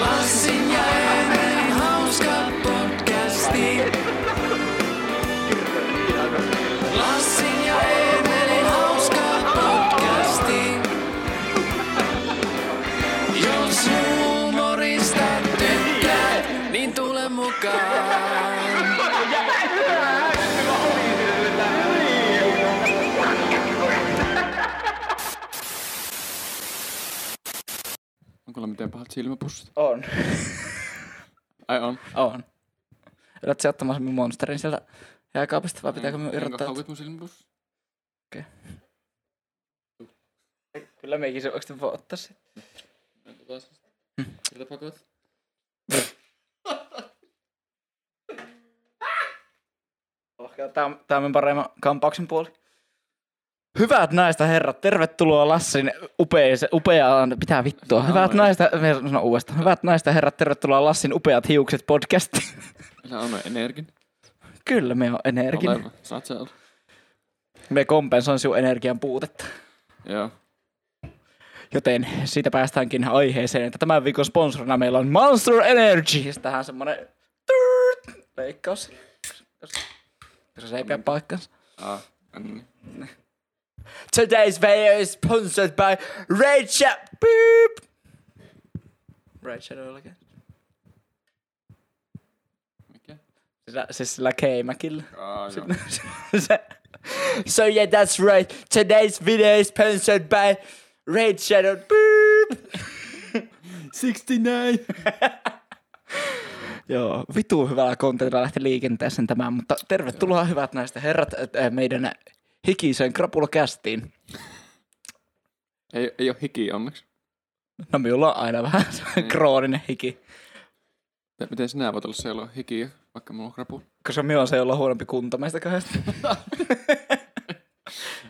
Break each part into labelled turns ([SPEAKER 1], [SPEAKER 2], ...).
[SPEAKER 1] Lassin ja
[SPEAKER 2] Pahat silmäpussit?
[SPEAKER 3] On.
[SPEAKER 2] Ai on.
[SPEAKER 3] On. Oletko se ottamassa minun monsterin sieltä jääkaapista vai pitääkö minun irrottaa?
[SPEAKER 2] haukut mun silmäpussit?
[SPEAKER 3] Kyllä meikin se oikeasti voi ottaa sen.
[SPEAKER 2] Mitä pakot?
[SPEAKER 3] Tää on, tää on minun paremman kampauksen puoli. Hyvät naista herrat, tervetuloa Lassin upeise, upeaan, pitää vittua. Hyvät naista, me sanon uudestaan. Hyvät naista herrat, tervetuloa Lassin upeat hiukset podcastiin.
[SPEAKER 2] Sä on energin.
[SPEAKER 3] Kyllä, me on energinen.
[SPEAKER 2] Oleva. Saat sä olla.
[SPEAKER 3] Me kompensoin sinun energian puutetta.
[SPEAKER 2] Joo.
[SPEAKER 3] Joten siitä päästäänkin aiheeseen, että tämän viikon sponsorina meillä on Monster Energy. Tähän semmonen leikkaus. Koska se ei pidä paikkansa.
[SPEAKER 2] Ah, mm.
[SPEAKER 3] Today's video is sponsored by Red Shadow. Beep. Red Shadow oikein.
[SPEAKER 2] Mikä?
[SPEAKER 3] Sillä, siis sillä K-Macillä.
[SPEAKER 2] Ah, joo.
[SPEAKER 3] Se- so yeah, that's right. Today's video is sponsored by Red Shadow. Beep.
[SPEAKER 2] 69!
[SPEAKER 3] Joo, vitu hyvällä kontentilla lähti liikenteeseen tämä, mutta tervetuloa hyvät näistä herrat äh, meidän hikiseen krapulakästiin.
[SPEAKER 2] Ei, ei oo hiki onneksi.
[SPEAKER 3] No minulla on aina vähän
[SPEAKER 2] Niin.
[SPEAKER 3] krooninen hiki,
[SPEAKER 2] Ja Miten sinä voit olla se, jolla on hiki, vaikka mulla on krapu?
[SPEAKER 3] koska minä on se, jolla on huonompi kunto meistä kahdesta.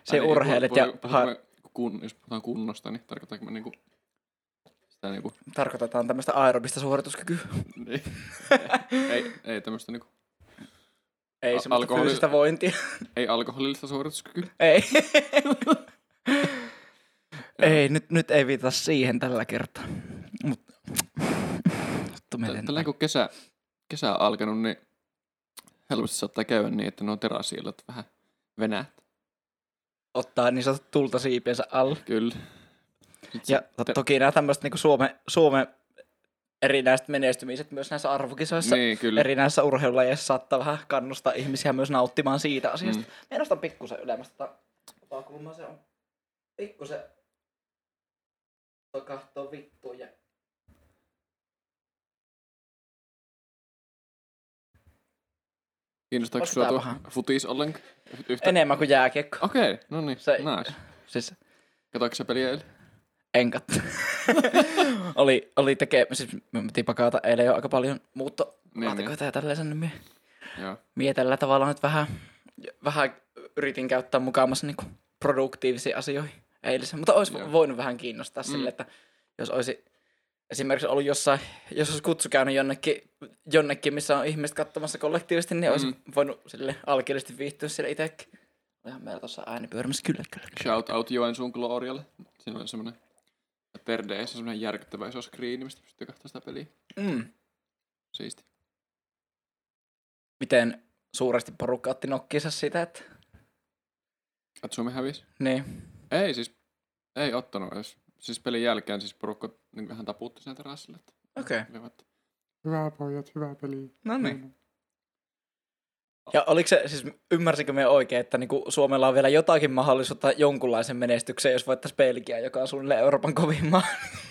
[SPEAKER 3] se
[SPEAKER 2] Tai
[SPEAKER 3] urheilet
[SPEAKER 2] voi-
[SPEAKER 3] ja
[SPEAKER 2] voi- kun, jos puhutaan kunnosta, niin tarkoittaako mä niinku sitä niinku,
[SPEAKER 3] tarkoitetaan tämmöistä aerobista suorituskykyä.
[SPEAKER 2] niin. ei, ei tämmöistä niinku,
[SPEAKER 3] Ei semmoista
[SPEAKER 2] alkoholi-
[SPEAKER 3] fyysistä vointia.
[SPEAKER 2] ei alkoholillista suorituskykyä.
[SPEAKER 3] ei. ei, nyt, nyt ei viitata siihen tällä kertaa. Mut,
[SPEAKER 2] Tällä kun kesä, kesä on alkanut, niin helposti saattaa käydä niin, että nuo terassillat vähän venät.
[SPEAKER 3] ottaa niin sanottu tulta siipiensä alle.
[SPEAKER 2] Kyllä.
[SPEAKER 3] Ja
[SPEAKER 2] se-
[SPEAKER 3] to- toki nämä tämmöiset niin Suomen, Suomen erinäiset menestymiset myös näissä arvokisoissa,
[SPEAKER 2] Niin, kyllä.
[SPEAKER 3] erinäisissä urheilulajeissa saattaa vähän kannustaa ihmisiä myös nauttimaan siitä asiasta. Mm. Mä nostan pikkusen ylemmästä. Tota, tota kulmaa se on pikkusen kahtoo vittu ja
[SPEAKER 2] Kiinnostaako
[SPEAKER 3] tää
[SPEAKER 2] tuo futis ollenkaan? Yhtä...
[SPEAKER 3] enemmän kuin jääkiekko.
[SPEAKER 2] Okei, okay, no niin,
[SPEAKER 3] Se-
[SPEAKER 2] nice.
[SPEAKER 3] Siis
[SPEAKER 2] Katoiko sä peliä eilen?
[SPEAKER 3] En katso. oli, oli tekee, siis me piti pakata eilen jo aika paljon ja tälleen sen niin
[SPEAKER 2] Joo.
[SPEAKER 3] mie tällä tavalla nyt vähän, vähän yritin käyttää mukaamassa niinku produktiivisiin asioihin eilisen. Mutta olisi
[SPEAKER 2] Joo.
[SPEAKER 3] voinut vähän kiinnostaa
[SPEAKER 2] Mm.
[SPEAKER 3] sille, että jos olisi esimerkiksi ollut jossain, jos olisi kutsu käynyt jonnekin, jonnekin missä on ihmiset katsomassa kollektiivisesti, niin olisi
[SPEAKER 2] Mm.
[SPEAKER 3] voinut sille alkeellisesti viihtyä siellä itsekin. Ihan meillä tuossa ääni pyörimässä, kyllä, kyllä.
[SPEAKER 2] Shout out Joensuun Glorialle. Siinä on semmonen Terdeessä semmonen järkyttävä iso screeni, mistä pystyy katsomaan sitä peliä.
[SPEAKER 3] Mm.
[SPEAKER 2] Siisti.
[SPEAKER 3] Miten suuresti porukka otti nokkiinsa sitä, että
[SPEAKER 2] Et Suomi hävisi?
[SPEAKER 3] niin.
[SPEAKER 2] Ei siis, ei ottanut edes. Siis pelin jälkeen siis porukka niin vähän taputti sen terassille. että
[SPEAKER 3] Okei. Okay.
[SPEAKER 2] olivat, Hyvää pojat, hyvää peliä.
[SPEAKER 3] No niin. Ja oliko se, siis ymmärsinkö me oikein, että niinku Suomella on vielä jotakin mahdollisuutta jonkunlaisen menestykseen, jos voittaisi Belgia, joka on suunnilleen Euroopan kovin maa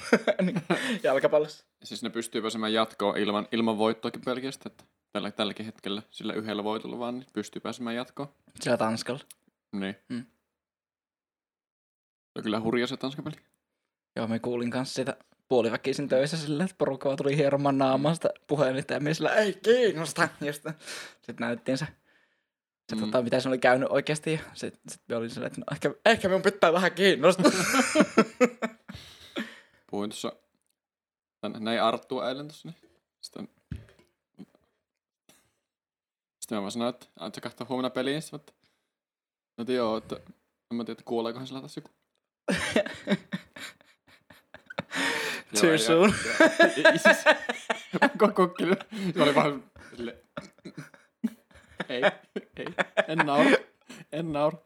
[SPEAKER 3] niin, jalkapallossa?
[SPEAKER 2] Siis ne pystyy pääsemään jatkoon ilman, ilman voittoakin Belgiasta, että tällä, tälläkin hetkellä sillä yhdellä voitolla vaan niin pystyy pääsemään jatkoon.
[SPEAKER 3] Sillä Tanskalla.
[SPEAKER 2] Niin.
[SPEAKER 3] Mm.
[SPEAKER 2] Se on kyllä hurja se Tanskan peli.
[SPEAKER 3] Joo, me kuulin kanssa sitä puoliväkisin töissä sillä, että porukka vaan tuli hieromaan naamaa sitä puhelinta ja mies sillä, ei kiinnosta. Ja sitten, näyttiin se, se
[SPEAKER 2] Mm.
[SPEAKER 3] tota, mitä se oli käynyt oikeasti. Ja sitten sit me olin silleen, että no, ehkä, ehkä minun pitää vähän kiinnostaa.
[SPEAKER 2] Puhuin tuossa, näin Arttua eilen tuossa, niin sitten, sitten mä vaan sanoin, että aina katsoa huomenna peliin, sitten, että, että joo, että En mä tiedä, että kuoleekohan sillä taas joku.
[SPEAKER 3] Too soon.
[SPEAKER 2] siis- Koko kyllä. Se oli vaan sille. Ei, ei, en naura, en naura.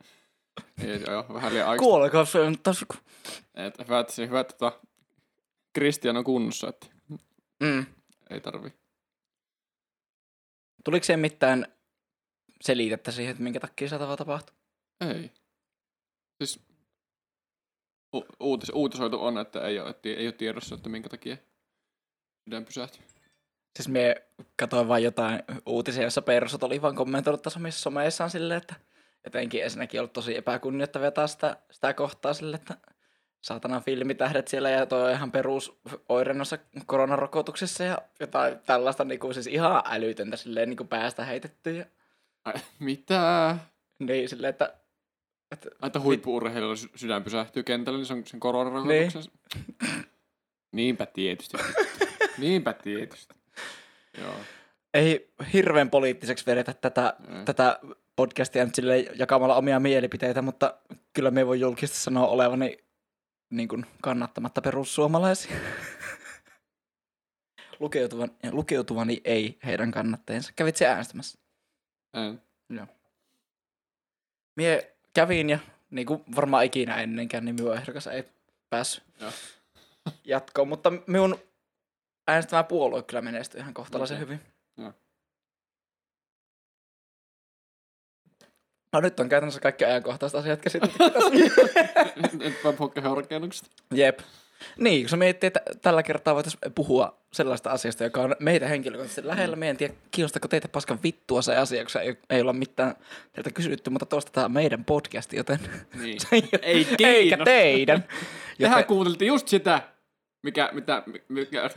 [SPEAKER 2] Ei, joo, vähän liian aikaista.
[SPEAKER 3] Kuoleeko se on taas?
[SPEAKER 2] Et, hyvä, että, se- hyvä, että tota, Christian on kunnossa, että
[SPEAKER 3] Mm.
[SPEAKER 2] ei tarvi.
[SPEAKER 3] Tuliko siihen mitään selitettä siihen, että minkä takia se tapahtui?
[SPEAKER 2] Ei. Siis u- uutis, uutisoitu on, että ei ole, että ei ole tiedossa, että minkä takia sydän pysähtyi.
[SPEAKER 3] Siis me katsoin vain jotain uutisia, jossa persut oli vaan kommentoinut tässä omissa someissaan silleen, että jotenkin ensinnäkin ollut tosi epäkunnioittavia taas sitä, sitä kohtaa sille, että saatana filmitähdet siellä ja toi ihan perus oirennossa koronarokotuksessa ja jotain tällaista niinku, siis ihan älytöntä silleen niinku päästä heitetty ja
[SPEAKER 2] Ai, mitä?
[SPEAKER 3] niin silleen, että, että
[SPEAKER 2] Ai, Että huippu-urheilijoilla sy- sydän pysähtyy kentällä, niin se on sen koronarokotuksen. Niin. Niinpä tietysti. Niinpä tietysti. Joo.
[SPEAKER 3] ei hirveän poliittiseksi vedetä tätä,
[SPEAKER 2] Mm.
[SPEAKER 3] tätä podcastia nyt silleen jakamalla omia mielipiteitä, mutta kyllä me voi julkisesti sanoa olevani niin kuin kannattamatta perussuomalaisia. Lukeutuvan, lukeutuvani ei heidän kannattajansa. Kävit se äänestämässä?
[SPEAKER 2] En.
[SPEAKER 3] Mie kävin ja niin kuin varmaan ikinä ennenkään, niin minun ehdokas ei päässyt
[SPEAKER 2] Joo.
[SPEAKER 3] jatkoon, mutta minun äänestämä puolue kyllä menestyi ihan kohtalaisen
[SPEAKER 2] Okei.
[SPEAKER 3] hyvin.
[SPEAKER 2] Joo.
[SPEAKER 3] No nyt on käytännössä kaikki ajankohtaiset asiat käsitelty.
[SPEAKER 2] Et vaan puhukka horkennuksesta.
[SPEAKER 3] Jep. Niin, kun miettii, että tällä kertaa voitaisiin puhua sellaista asiasta, joka on meitä henkilökohtaisesti lähellä. Me en tiedä, kiinnostaako teitä paskan vittua se asia, koska ei, ei olla mitään teiltä kysytty, mutta tuosta tämä meidän podcast, joten
[SPEAKER 2] Niin.
[SPEAKER 3] ei,
[SPEAKER 2] Ei
[SPEAKER 3] eikä teidän.
[SPEAKER 2] Tehän
[SPEAKER 3] Joten,
[SPEAKER 2] kuuntelitte just sitä, mikä, mitä, mikä,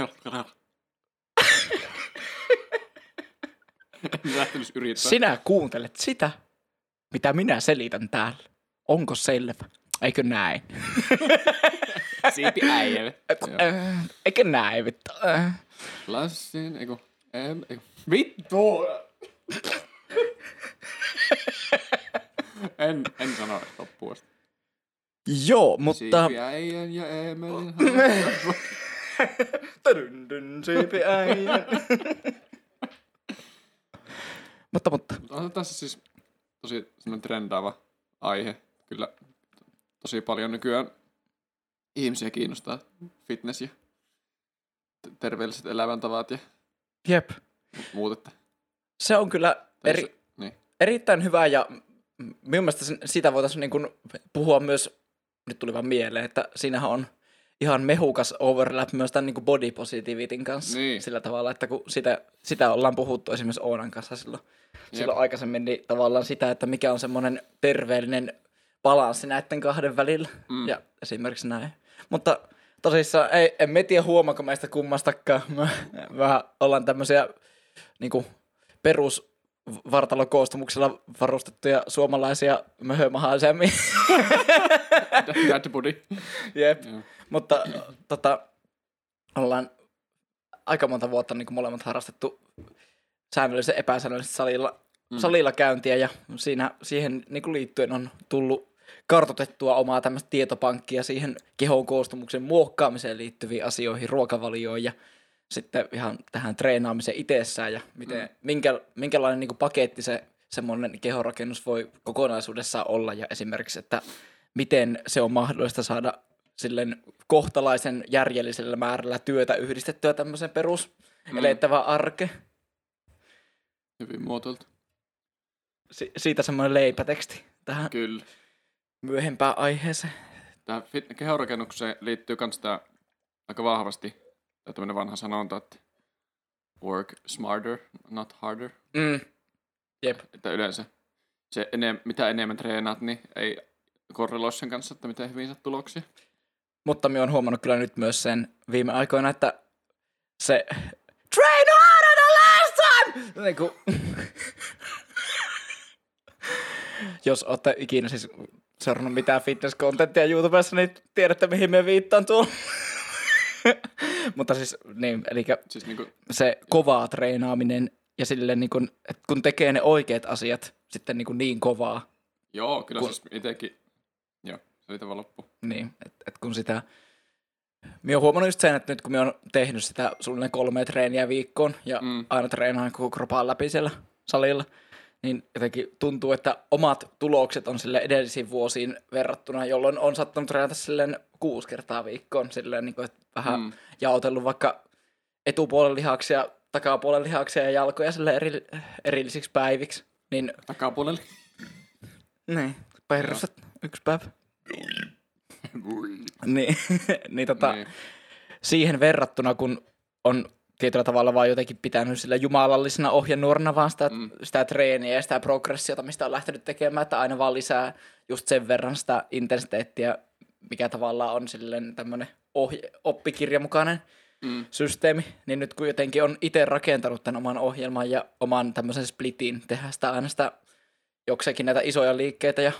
[SPEAKER 3] sinä kuuntelet sitä, mitä minä selitän täällä. Onko selvä? Eikö näin?
[SPEAKER 2] Siipi äijä.
[SPEAKER 3] Äh, Eikö näin, vittu? Äh.
[SPEAKER 2] Lassin, eiku, em, eiku. Vittu! en, en sano loppuun asti.
[SPEAKER 3] Joo, mutta...
[SPEAKER 2] Siipi äijän ja Emelin
[SPEAKER 3] Tadun, dun, siipi äijän. mutta, mutta.
[SPEAKER 2] On tässä siis tosi semmoinen trendaava aihe. Kyllä tosi paljon nykyään ihmisiä kiinnostaa fitness ja terveelliset elämäntavat ja
[SPEAKER 3] Jep.
[SPEAKER 2] muut. Että,
[SPEAKER 3] Se on kyllä eri,
[SPEAKER 2] se- niin.
[SPEAKER 3] erittäin hyvä ja minun mielestä sitä voitaisiin niin kuin puhua myös, nyt tuli vaan mieleen, että siinähän on ihan mehukas overlap myös tämän niin kuin body positivityn kanssa
[SPEAKER 2] Niin.
[SPEAKER 3] sillä tavalla, että kun sitä, sitä ollaan puhuttu esimerkiksi Oonan kanssa silloin, silloin aikaisemmin, niin tavallaan sitä, että mikä on semmoinen terveellinen balanssi näiden kahden välillä
[SPEAKER 2] Mm.
[SPEAKER 3] ja esimerkiksi näin. Mutta tosissaan ei, en me tiedä huomaako meistä kummastakaan. Me, me ollaan tämmöisiä niin kuin perus vartalokoostumuksella varustettuja suomalaisia möhömahaisia.
[SPEAKER 2] Dad body.
[SPEAKER 3] Jep.
[SPEAKER 2] Joo.
[SPEAKER 3] Mutta tota, ollaan aika monta vuotta niin kuin molemmat harrastettu säännöllisen epäsäännöllisesti salilla, mm. salilla käyntiä ja siinä, siihen niin kuin liittyen on tullut kartotettua omaa tämmöistä tietopankkia siihen kehon koostumuksen muokkaamiseen liittyviin asioihin, ruokavalioon ja sitten ihan tähän treenaamiseen itsessään ja miten, mm. minkä, minkälainen niin paketti se semmoinen kehorakennus voi kokonaisuudessaan olla ja esimerkiksi, että miten se on mahdollista saada silleen kohtalaisen järjellisellä määrällä työtä yhdistettyä tämmöisen perus
[SPEAKER 2] Mm.
[SPEAKER 3] elettävän arke.
[SPEAKER 2] Hyvin muotoiltu.
[SPEAKER 3] Si- siitä semmoinen leipäteksti tähän
[SPEAKER 2] Kyllä.
[SPEAKER 3] Myöhempään aiheeseen.
[SPEAKER 2] Tähän fit- kehorakennukseen liittyy myös tämä aika vahvasti tämä tämmöinen vanha sanonta, että work smarter, not harder.
[SPEAKER 3] Mm. Jep.
[SPEAKER 2] Että yleensä se enem, mitä enemmän treenaat, niin ei korreloi sen kanssa, että miten hyvin saat tuloksia.
[SPEAKER 3] Mutta minä olen huomannut kyllä nyt myös sen viime aikoina, että se train harder than last time! Niin kuin, jos olette ikinä siis seurannut mitään fitness-contenttia YouTubessa, niin tiedätte mihin me viittaan tuolla. Mutta siis, niin, eli
[SPEAKER 2] Siis niinku,
[SPEAKER 3] se kovaa treenaaminen ja silleen niin kuin, että kun tekee ne oikeat asiat sitten niin, kuin niin kovaa.
[SPEAKER 2] joo, kyllä
[SPEAKER 3] Kun-
[SPEAKER 2] siis itsekin Joo, se oli tavallaan loppu.
[SPEAKER 3] Niin, että et kun sitä... Minä olen huomannut just sen, että nyt kun minä olen tehnyt sitä suunnilleen kolme treeniä viikkoon ja
[SPEAKER 2] Mm.
[SPEAKER 3] aina treenaan koko kropaan läpi siellä salilla, niin jotenkin tuntuu, että omat tulokset on sille edellisiin vuosiin verrattuna, jolloin on sattunut treenata silleen kuusi kertaa viikkoon, silleen niin kuin, että vähän
[SPEAKER 2] Mm.
[SPEAKER 3] jaotellut vaikka etupuolen lihaksia, takapuolen lihaksia ja jalkoja sille eri, erillisiksi päiviksi. Niin,
[SPEAKER 2] Takapuolelle.
[SPEAKER 3] niin, perustat yksi päivä. Niin, niin, tota,
[SPEAKER 2] Niin.
[SPEAKER 3] siihen verrattuna, kun on tietyllä tavalla vaan jotenkin pitänyt sillä jumalallisena ohjenuorana vaan sitä,
[SPEAKER 2] Mm.
[SPEAKER 3] sitä treeniä ja sitä progressiota, mistä on lähtenyt tekemään, että aina vaan lisää just sen verran sitä intensiteettiä, mikä tavallaan on silleen tämmöinen ohje, oppikirjamukainen
[SPEAKER 2] Mm.
[SPEAKER 3] systeemi, niin nyt kun jotenkin on itse rakentanut tämän oman ohjelman ja oman tämmöisen splitin, tehdä sitä aina sitä jokseenkin näitä isoja liikkeitä, ja,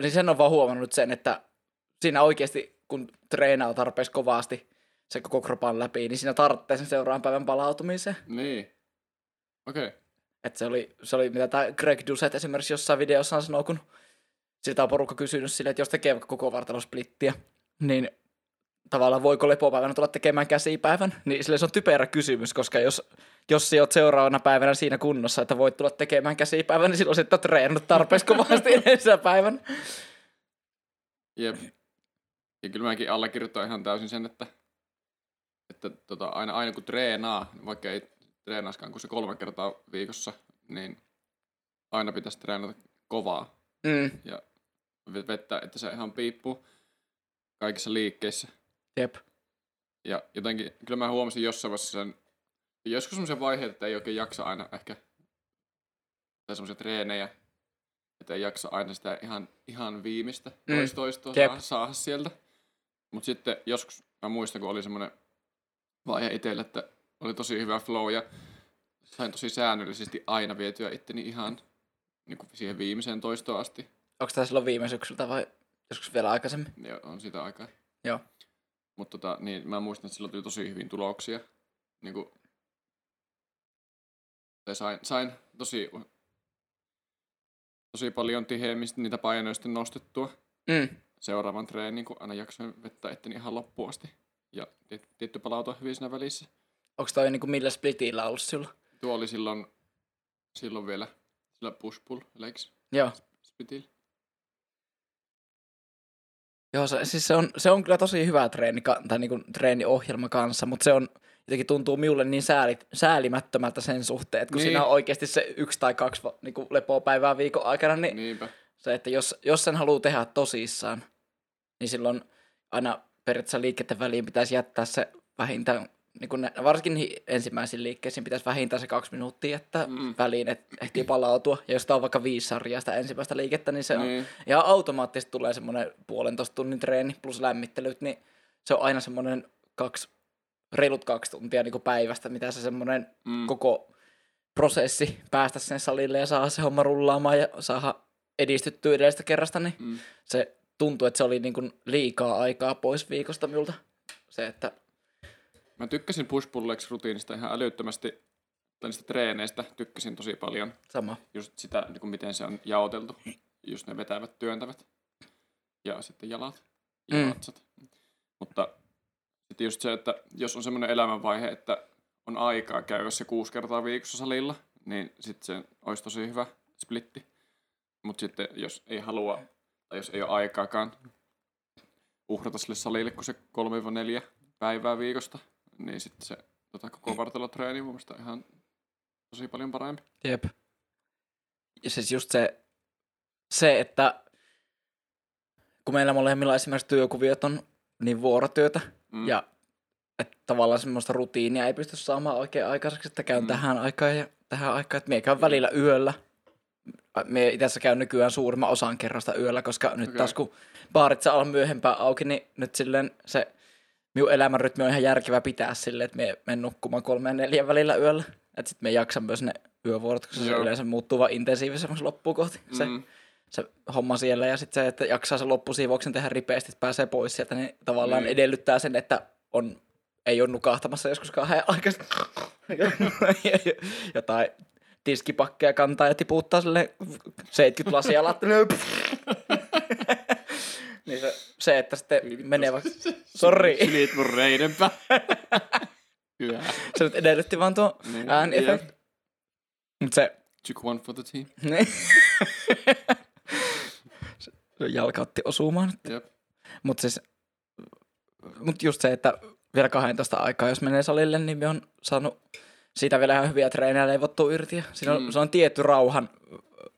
[SPEAKER 3] niin sen on vaan huomannut sen, että siinä oikeasti, kun treenaa tarpeeksi kovasti se koko kropan läpi, niin siinä tarvitsee sen seuraavan päivän palautumiseen.
[SPEAKER 2] Niin. Okei. Okay.
[SPEAKER 3] Se oli, se oli mitä tämä Greg Doucette esimerkiksi jossain videossaan sanoo, kun sitä on porukka kysynyt silleen, että jos tekee vaikka koko vartalosplittiä, niin tavallaan voiko lepopäivänä tulla tekemään käsipäivän, niin sille se on typerä kysymys, koska jos, jos sä oot seuraavana päivänä siinä kunnossa, että voit tulla tekemään käsipäivän, niin silloin sä et ole treenannut tarpeeksi kovasti edellisenä päivänä.
[SPEAKER 2] Jep. Ja kyllä mäkin allekirjoitan ihan täysin sen, että, että tota, aina, aina kun treenaa, vaikka ei treenaiskaan kuin se kolme kertaa viikossa, niin aina pitäisi treenata kovaa
[SPEAKER 3] Mm,
[SPEAKER 2] ja ve- vettä, että se ihan piippuu kaikissa liikkeissä.
[SPEAKER 3] jep.
[SPEAKER 2] Ja jotenkin, kyllä mä huomasin jossain vaiheessa sen, joskus semmoisia vaiheita, että ei oikein jaksa aina ehkä, tai semmoisia treenejä, että ei jaksa aina sitä ihan, ihan viimeistä
[SPEAKER 3] Mm.
[SPEAKER 2] toistoistoa
[SPEAKER 3] Jep.
[SPEAKER 2] saa, saada sieltä. Mutta sitten joskus, mä muistan, kun oli semmoinen vaihe itselle, että oli tosi hyvä flow ja sain tosi säännöllisesti aina vietyä itteni ihan niin kuin siihen viimeiseen toistoon asti.
[SPEAKER 3] Onko tämä silloin viime syksyltä vai joskus vielä aikaisemmin?
[SPEAKER 2] Ja on sitä aikaa.
[SPEAKER 3] Joo.
[SPEAKER 2] Mutta tota, niin, mä muistan, että silloin tuli tosi hyvin tuloksia. Niin kuin, tai sain, sain tosi, tosi paljon tiheämmistä niitä painoja sitten nostettua
[SPEAKER 3] Mm,
[SPEAKER 2] seuraavan treenin, kun aina jaksoin vettä etteni ihan loppuun asti. Ja tiet- tietty palautua hyvin siinä välissä.
[SPEAKER 3] onko toi niinku millä splitillä ollut sulla?
[SPEAKER 2] Tuo oli silloin, silloin vielä sillä push-pull legs
[SPEAKER 3] Joo.
[SPEAKER 2] splitillä.
[SPEAKER 3] Joo, se, siis se on, se on kyllä tosi hyvä treeni, tai niinku treeniohjelma kanssa, mutta se on jotenkin tuntuu minulle niin sääli, säälimättömältä sen suhteen, että kun
[SPEAKER 2] Niin.
[SPEAKER 3] niin. siinä on oikeasti se yksi tai kaksi va- niinku lepopäivää viikon aikana, niin, niin.
[SPEAKER 2] Niinpä.
[SPEAKER 3] se, että jos, jos sen haluaa tehdä tosissaan, niin silloin aina periaatteessa liikkeiden väliin pitäisi jättää se vähintään, niin kun ne, varsinkin ensimmäisiin liikkeisiin pitäisi vähintään se kaksi minuuttia jättää
[SPEAKER 2] Mm.
[SPEAKER 3] mm. väliin, että ehtii palautua. Ja jos tämä on vaikka viisi sarjaa sitä ensimmäistä liikettä, niin se on
[SPEAKER 2] Niin.
[SPEAKER 3] ja automaattisesti tulee semmoinen puolentoista tunnin treeni plus lämmittelyt, niin se on aina semmoinen kaksi, reilut kaksi tuntia niin päivästä, mitä se semmoinen
[SPEAKER 2] Mm.
[SPEAKER 3] mm. koko prosessi päästä sen salille ja saada se homma rullaamaan ja saada edistyttyä edellisestä kerrasta, niin
[SPEAKER 2] Mm.
[SPEAKER 3] se tuntui, että se oli niin kuin liikaa aikaa pois viikosta minulta. Se, että
[SPEAKER 2] Mä tykkäsin push rutiinista ihan älyttömästi, niistä treeneistä tykkäsin tosi paljon.
[SPEAKER 3] sama.
[SPEAKER 2] Just sitä, niin kuin miten se on jaoteltu. Just ne vetävät, työntävät. Ja sitten jalat ja
[SPEAKER 3] Mm.
[SPEAKER 2] vatsat. Mutta sitten just se, että jos on semmoinen elämänvaihe, että on aikaa käydä se kuusi kertaa viikossa salilla, niin sitten se olisi tosi hyvä splitti. Mutta sitten jos ei halua, tai jos ei ole aikaakaan uhrata sille salille kuin se 3-4 päivää viikosta, niin sitten se tota, koko vartalotreeni mun mielestä on ihan tosi paljon parempi.
[SPEAKER 3] Jep. Ja siis just se, se, että kun meillä molemmilla esimerkiksi työkuviot on niin vuorotyötä,
[SPEAKER 2] Mm.
[SPEAKER 3] ja että tavallaan semmoista rutiinia ei pysty saamaan oikein aikaiseksi, että käyn
[SPEAKER 2] mm.
[SPEAKER 3] tähän aikaan ja tähän aikaan, että mie käyn välillä yöllä. Me itse asiassa käyn nykyään suurimman osan kerrasta yöllä, koska nyt
[SPEAKER 2] Okei.
[SPEAKER 3] taas kun baarit saa olla myöhempään auki, niin nyt silleen se minun elämänrytmi on ihan järkevä pitää silleen, että me menen nukkumaan kolmeen neljän välillä yöllä. Että sitten me jaksan myös ne yövuorot, koska se
[SPEAKER 2] Joo.
[SPEAKER 3] yleensä muuttuu vaan intensiivisemmäksi loppuun kohti. Se,
[SPEAKER 2] Mm.
[SPEAKER 3] se homma siellä ja sitten se, että jaksaa sen loppusiivouksen tehdä ripeästi, että pääsee pois sieltä, niin tavallaan
[SPEAKER 2] Niin.
[SPEAKER 3] edellyttää sen, että on, ei ole nukahtamassa joskus kahden aikaisin jotain tiskipakkeja kantaa ja tiputtaa sille 70 lasia lattialle. Niin se, se että sitten menee vaikka... Sori.
[SPEAKER 2] Sylit mun reiden pää. Hyvä.
[SPEAKER 3] Se nyt edellytti vaan tuo
[SPEAKER 2] Niin,
[SPEAKER 3] ääniefekti. Mut se...
[SPEAKER 2] Took one for the team.
[SPEAKER 3] Niin. se jalka otti osumaan nyt.
[SPEAKER 2] Jep.
[SPEAKER 3] Mut siis... Mut just se, että vielä 12 aikaa, jos menee salille, niin me on saanut siitä vielä ihan hyviä treenejä leivottua irti. Siinä on,
[SPEAKER 2] Mm.
[SPEAKER 3] se on tietty rauhan,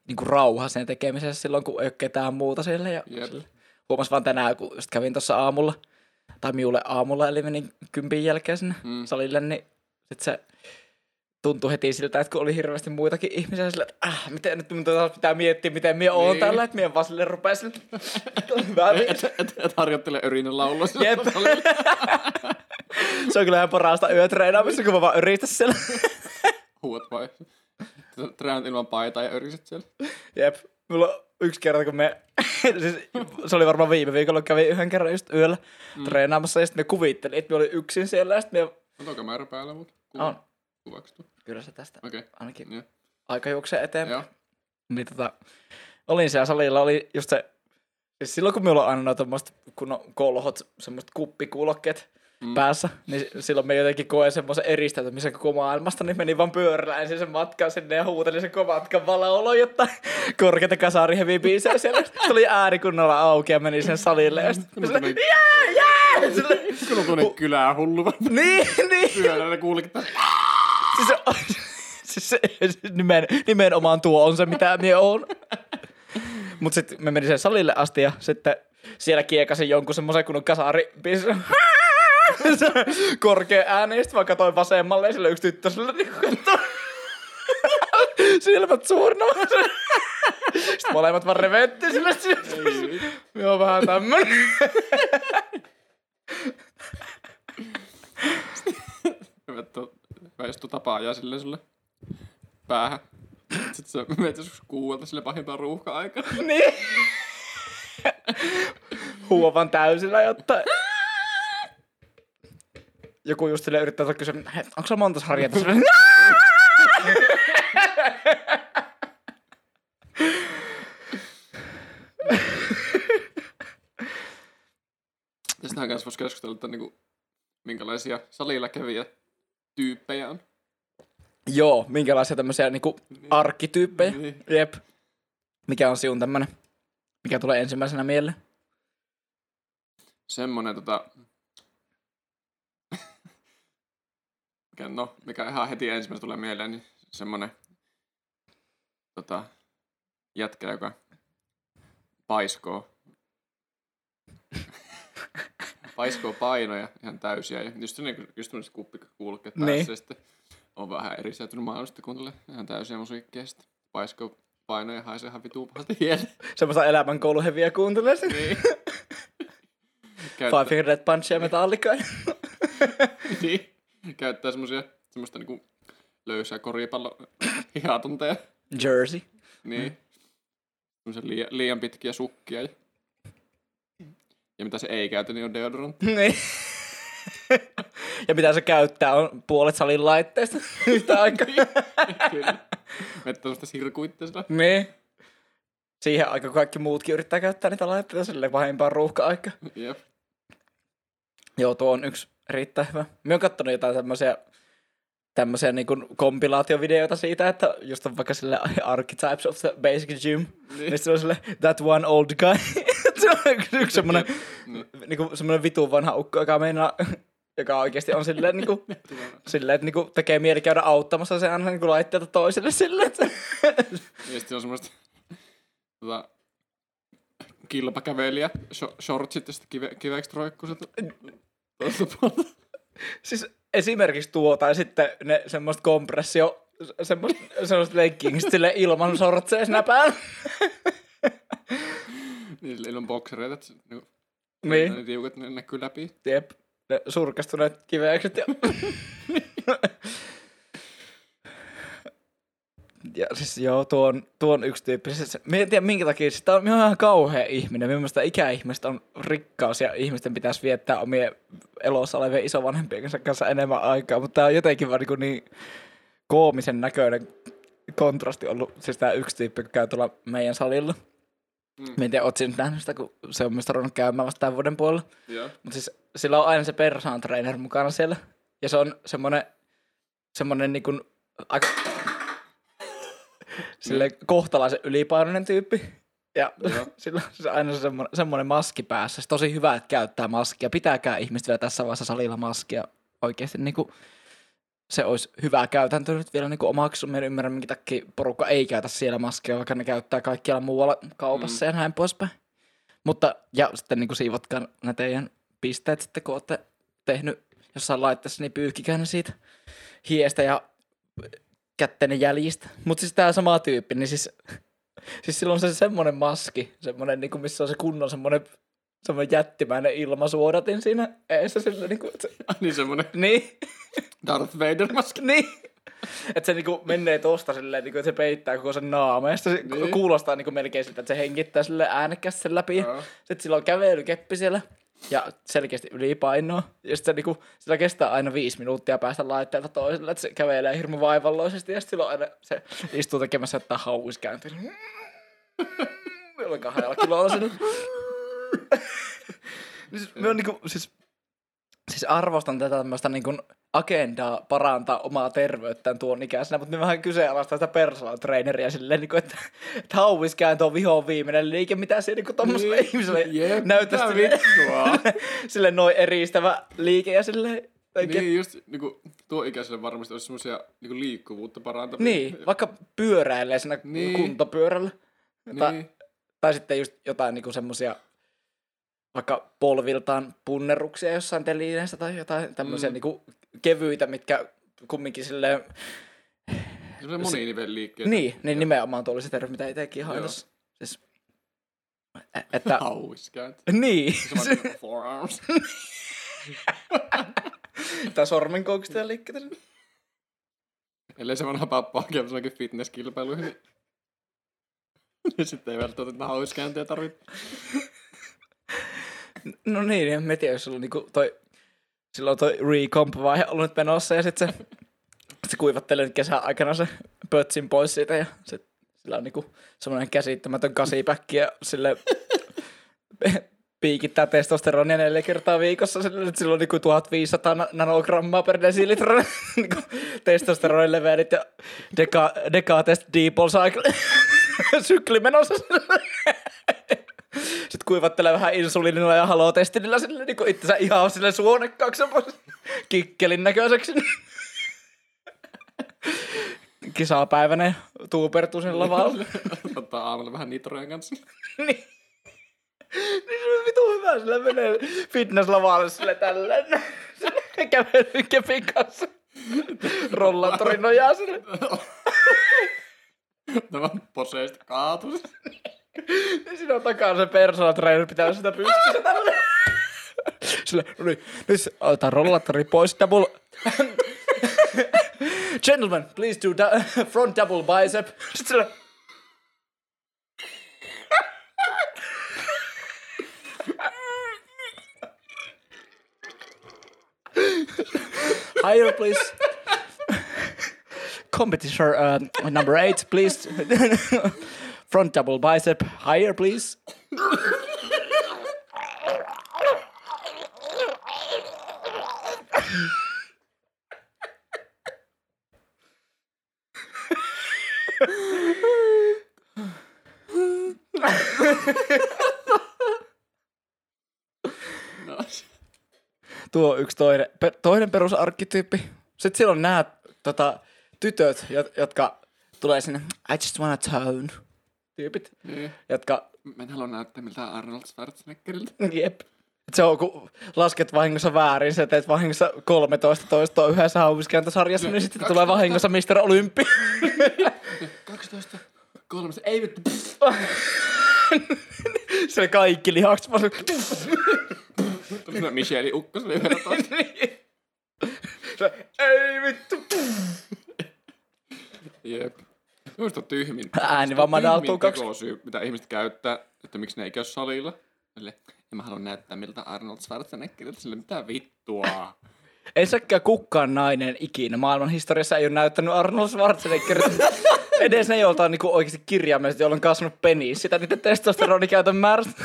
[SPEAKER 3] niin kuin rauha sen tekemisessä silloin, kun ei ole ketään muuta siellä. Ja
[SPEAKER 2] Jep.
[SPEAKER 3] sille. Huomas vaan tänään, kun just kävin tuossa aamulla, tai miulle aamulla, eli menin kympin jälkeen sinne
[SPEAKER 2] Mm.
[SPEAKER 3] salille, niin sit se tuntui heti siltä, että kun oli hirveästi muitakin ihmisiä sillä, että äh, miten nyt mun taas pitää miettiä, miten minä oon
[SPEAKER 2] Niin.
[SPEAKER 3] tällä, että minä vaan sille rupeaa sille, hyvä
[SPEAKER 2] Et, et, et harjoittele örinän laulua.
[SPEAKER 3] Jep. Se on kyllä ihan parasta yötreenaamista, kun mä vaan yritä siellä.
[SPEAKER 2] Huuat vai? Treenat ilman paitaa ja öriset siellä.
[SPEAKER 3] Jep. Mulla on yksi kerta, kun me, siis se oli varmaan viime viikolla, kävin yhden kerran just yöllä mm. treenaamassa ja sitten me kuvittelin, että me oli yksin siellä ja sitten me...
[SPEAKER 2] On tuo kamera päällä, mutta
[SPEAKER 3] On.
[SPEAKER 2] Kuvaksi tuo.
[SPEAKER 3] Kyllä se tästä
[SPEAKER 2] Okei.
[SPEAKER 3] ainakin
[SPEAKER 2] Joo.
[SPEAKER 3] aika juoksee eteenpäin.
[SPEAKER 2] Joo.
[SPEAKER 3] Niin tota, olin siellä salilla, oli just se, siis silloin kun minulla on aina noita tommoset kun on kolhot, semmoiset kuppikuulokkeet mm. päässä, niin silloin me jotenkin koen semmoisen eristäytymisen koko maailmasta, niin menin vaan pyörällä ensin sen matkan sinne ja huutelin sen koko matkan valaolo, jotta korkeita kasari heavy biisejä siellä. Sitten tuli ääni kunnolla auki ja menin sen salille ja sitten
[SPEAKER 2] tuonne-
[SPEAKER 3] jää, jää!
[SPEAKER 2] On tuonne kylään hullu.
[SPEAKER 3] Niin, niin.
[SPEAKER 2] Pyörällä kuulikin tämän.
[SPEAKER 3] Siis, se, siis se, nimen, nimenomaan tuo on se, mitä minä oon. Mut sitten me menin sen salille asti ja sitten siellä kiekasin jonkun semmoisen kunnon kasari korkea ääni, ja sitten mä katsoin vasemmalle ja sillä yksi tyttö sillä niin katsoi. Silmät suurna. Sitten molemmat vaan revetti sillä. On vähän tämmönen.
[SPEAKER 2] Hyvä, hyvä, jos tapaa jää silleen sulle päähän. Sitten sä menet joskus kuuelta sille pahimpaan ruuhka-aikaan.
[SPEAKER 3] niin. Huovan täysillä, jotta... Joku just sille yrittää kysyä, "Hei, onko sulla monta harjoitusta?
[SPEAKER 2] Tästähän kanssa voisi keskustella, että niinku, minkälaisia salilla kävijä tyyppejä on.
[SPEAKER 3] Joo, minkälaisia tämmöisiä niinku arkkityyppejä.
[SPEAKER 2] Niin.
[SPEAKER 3] Jep. Mikä on sinun tämmönen? Mikä tulee ensimmäisenä mieleen?
[SPEAKER 2] Semmonen tota... mikä, no, mikä ihan heti ensimmäisenä tulee mieleen, niin semmonen tota, jätkä, joka paiskoo paiskoo painoja ihan täysiä. Ja just, ne, just tämmöiset kuppikuulokkeet
[SPEAKER 3] Niin.
[SPEAKER 2] päässä. Ja sitten on vähän eristäytynyt maailmasta, kuuntelee ihan täysiä musiikkia. Ja sitten paiskoo painoja ja haisee ihan vituu pahasti hielle.
[SPEAKER 3] Semmoista elämänkouluheviä kuuntelee sen.
[SPEAKER 2] Niin.
[SPEAKER 3] Five
[SPEAKER 2] Käyttää,
[SPEAKER 3] Finger Death Punchia Metallicaa.
[SPEAKER 2] niin. Käyttää semmosia, semmoista niinku löysää koripallo hihatunteja.
[SPEAKER 3] Jersey.
[SPEAKER 2] Niin. Semmoisia liian, liian pitkiä sukkia. Ja, ja mitä se ei käytä, niin on deodorantti.
[SPEAKER 3] Niin. ja mitä se käyttää on puolet salin laitteista yhtä aikaa.
[SPEAKER 2] Kyllä. Vettä semmoista sirkuitteisella.
[SPEAKER 3] niin. Siihen aikaan kun kaikki muutkin yrittää käyttää niitä laitteita sille pahimpaan ruuhka-aika.
[SPEAKER 2] Jep.
[SPEAKER 3] Joo, tuo on yksi erittäin hyvä. Mä oon kattonut jotain tämmöisiä tämmöisiä niin kompilaatiovideoita siitä, että just on vaikka sille Archetypes of the Basic Gym, niin, niin se on sille That One Old Guy. yksi, semmoinen,
[SPEAKER 2] Niin.
[SPEAKER 3] niin kuin, semmoinen vitun vanha ukko, joka meinaa, joka oikeasti on silleen, niin kuin, silleen että niin kuin, tekee mieli käydä auttamassa se aina niin kuin laitteita toiselle silleen, että
[SPEAKER 2] Ja sitten on semmoista tota, kilpakävelijä, sho- shortsit ja sitten kive, kiveksi roikkuset.
[SPEAKER 3] Siis esimerkiksi tuo, tai sitten ne semmoista kompressio, semmoista, semmoista leggingistä sille ilman sortseja siinä päällä.
[SPEAKER 2] Niin sillä ilman boksereita, niinku,
[SPEAKER 3] Niin.
[SPEAKER 2] ne tiukat ne näkyy läpi.
[SPEAKER 3] Jep. Ne surkastuneet kiveekset ja... ja siis joo, tuo on, tuo on yksi tyyppi. Siis, mä en tiedä minkä takia, siis tää on, ihan kauhea ihminen. Mielestäni ikäihmiset on rikkaus ja ihmisten pitäisi viettää omien elossa olevien isovanhempien kanssa- enemmän aikaa. Mutta tää on jotenkin vaan niin, niin koomisen näköinen kontrasti ollut. Siis tää yksi tyyppi, joka käy tuolla meidän salilla. Mm. Mä en tiedä, oot nyt nähnyt sitä, kun se on myös ruvennut käymään vasta tämän vuoden puolella.
[SPEAKER 2] Joo.
[SPEAKER 3] Mutta siis sillä on aina se personal trainer mukana siellä. Ja se on semmonen, semmonen niin kuin aika sille kohtalaisen ylipainoinen tyyppi. Ja
[SPEAKER 2] Joo.
[SPEAKER 3] sillä on siis aina semmoinen, semmoinen maski päässä. Se tosi hyvä, että käyttää maskia. Pitääkää ihmiset vielä tässä vaiheessa salilla maskia. Oikeasti niin kuin, se olisi hyvä käytäntö nyt vielä niin omaksi. Mä en ymmärrä, minkä takia porukka ei käytä siellä maskia, vaikka ne käyttää kaikkialla muualla kaupassa mm. ja näin poispäin. Mutta, ja sitten niin kuin siivotkaa ne teidän pisteet sitten, kun olette tehnyt jossain laitteessa, niin pyyhkikää ne siitä hiestä ja kätteinen jäljistä. Mutta siis tää sama tyyppi, niin siis, siis sillä on se semmonen maski, semmonen niinku, missä on se kunnon semmonen, semmonen jättimäinen ilmasuodatin siinä eessä sillä niinku, että se,
[SPEAKER 2] niin semmonen
[SPEAKER 3] niin,
[SPEAKER 2] Darth Vader maski.
[SPEAKER 3] niin. Että se niinku menee tosta silleen, niinku, että se peittää koko sen. Ja sitten se
[SPEAKER 2] Niin.
[SPEAKER 3] kuulostaa niinku melkein siltä, että se hengittää sille äänekkäästi sen läpi.
[SPEAKER 2] Joo.
[SPEAKER 3] Sitten sillä on kävelykeppi siellä ja selkeästi ylipainoa. Ja sitten se niinku, sillä kestää aina viisi minuuttia päästä laitteelta toiselle, että se kävelee hirmu vaivalloisesti. Ja sitten sillä on aina, se istuu tekemässä jotain hauiskääntöä. Jollain kahdella kilolla sillä. Siis, me on niinku, siis, siis arvostan tätä tämmöistä niinku agendaa parantaa omaa terveyttään tuon ikäisenä, mutta me vähän kyseenalaistaa sitä personal traineria silleen, niinku, että, että hauiskääntö on vihoon viimeinen liike, mitä se niinku tommoselle
[SPEAKER 2] Niin.
[SPEAKER 3] ihmiselle
[SPEAKER 2] Jep,
[SPEAKER 3] näyttäisi
[SPEAKER 2] vittua?
[SPEAKER 3] silleen noin eristävä liike ja silleen oikein.
[SPEAKER 2] Niin just niinku, tuo ikäiselle varmasti olisi semmoisia niinku liikkuvuutta parantavia.
[SPEAKER 3] Niin, vaikka pyöräilee siinä
[SPEAKER 2] Niin.
[SPEAKER 3] niin. kuntopyörällä. Tai,
[SPEAKER 2] Niin.
[SPEAKER 3] tai sitten just jotain niinku semmosia vaikka polviltaan punnerruksia jossain telineessä tai jotain tämmöisiä
[SPEAKER 2] Mm.
[SPEAKER 3] niinku kevyitä, mitkä kumminkin silleen...
[SPEAKER 2] Semmoisia moninivelliikkeitä.
[SPEAKER 3] Niin, niin nimenomaan tuo oli se terve, mitä itsekin haitasi. Siis, että...
[SPEAKER 2] Hauiskääntö.
[SPEAKER 3] niin,
[SPEAKER 2] Sama niinku forearms.
[SPEAKER 3] tai sormenkoukista liikkeitä.
[SPEAKER 2] Ellei se vanha pappa on käynyt johonkin fitnesskilpailuihin, niin niin sitten ei välttämättä hauiskääntöjä tarvitse.
[SPEAKER 3] No niin, en mä tiedä, jos sulla on niinku toi, silloin toi recomp-vaihe ollut nyt menossa ja sitten se, se kuivattelee nyt kesän aikana se pötsin pois siitä ja se, sillä on niinku semmoinen käsittämätön kasipäkki ja sille piikittää testosteronia neljä kertaa viikossa, sillä on niinku 1500 na- nanogrammaa per desilitra niinku testosteronin ja deka, dekatest dipol cycle sykli menossa Sitten kuivattelee vähän insuliinilla ja halotestinillä sille niin itsensä ihan sille suonekkaaksi kikkelin näköiseksi. Kisapäivänä tuupertuu sen lavalla.
[SPEAKER 2] Ottaa aamulla vähän nitrojen kanssa.
[SPEAKER 3] niin. Niin se on vitu hyvä, sillä menee fitnesslavalle sille tälleen. Sille kävelee kepin kanssa. Rollaattorin nojaa sille.
[SPEAKER 2] Tämä poseista kaatuu.
[SPEAKER 3] Ja siinä on takaa se personal trainer, pitää sitä pystyssä tälle. Sille, no niin, nyt otetaan rollaattori pois, double... Gentlemen, please do da- front double bicep. Sitten sille, Higher, please. Competitor uh, number eight, please. Front double bicep. Higher, please. Tuo yksi toinen, toinen perusarkkityyppi. Sitten siellä on nämä tota, tytöt, jo- jotka tulee sinne I just wanna tone tyypit,
[SPEAKER 2] niin.
[SPEAKER 3] jotka
[SPEAKER 2] Mä en halua näyttää miltään Arnold Schwarzeneggeriltä.
[SPEAKER 3] Jep. Et Se on, kun lasket vahingossa väärin, sä teet vahingossa 13 toistoa yhdessä hauviskääntösarjassa, niin sitten tulee vahingossa Mr. Olympi.
[SPEAKER 2] 12, 3, ei vittu.
[SPEAKER 3] Se kaikki lihakset vaan
[SPEAKER 2] Tuli Michelle Ukkoselle yhdellä toista.
[SPEAKER 3] se, ei vittu.
[SPEAKER 2] Jep. Minusta on tyhmin.
[SPEAKER 3] Ääni vaan madaltuu kaksi.
[SPEAKER 2] tekosyy, mitä ihmiset käyttää, että miksi ne ei käy salilla. Sille, en mä halua näyttää miltä Arnold Schwarzeneggeriltä, sille mitä vittua.
[SPEAKER 3] Ensinnäkään kukaan nainen ikinä maailman historiassa ei ole näyttänyt Arnold Schwarzenegger edes ne, joilta on niinku oikeasti kirjaimellisesti, joilla on kasvanut penis. Sitä niiden testosteronikäytön määrästä.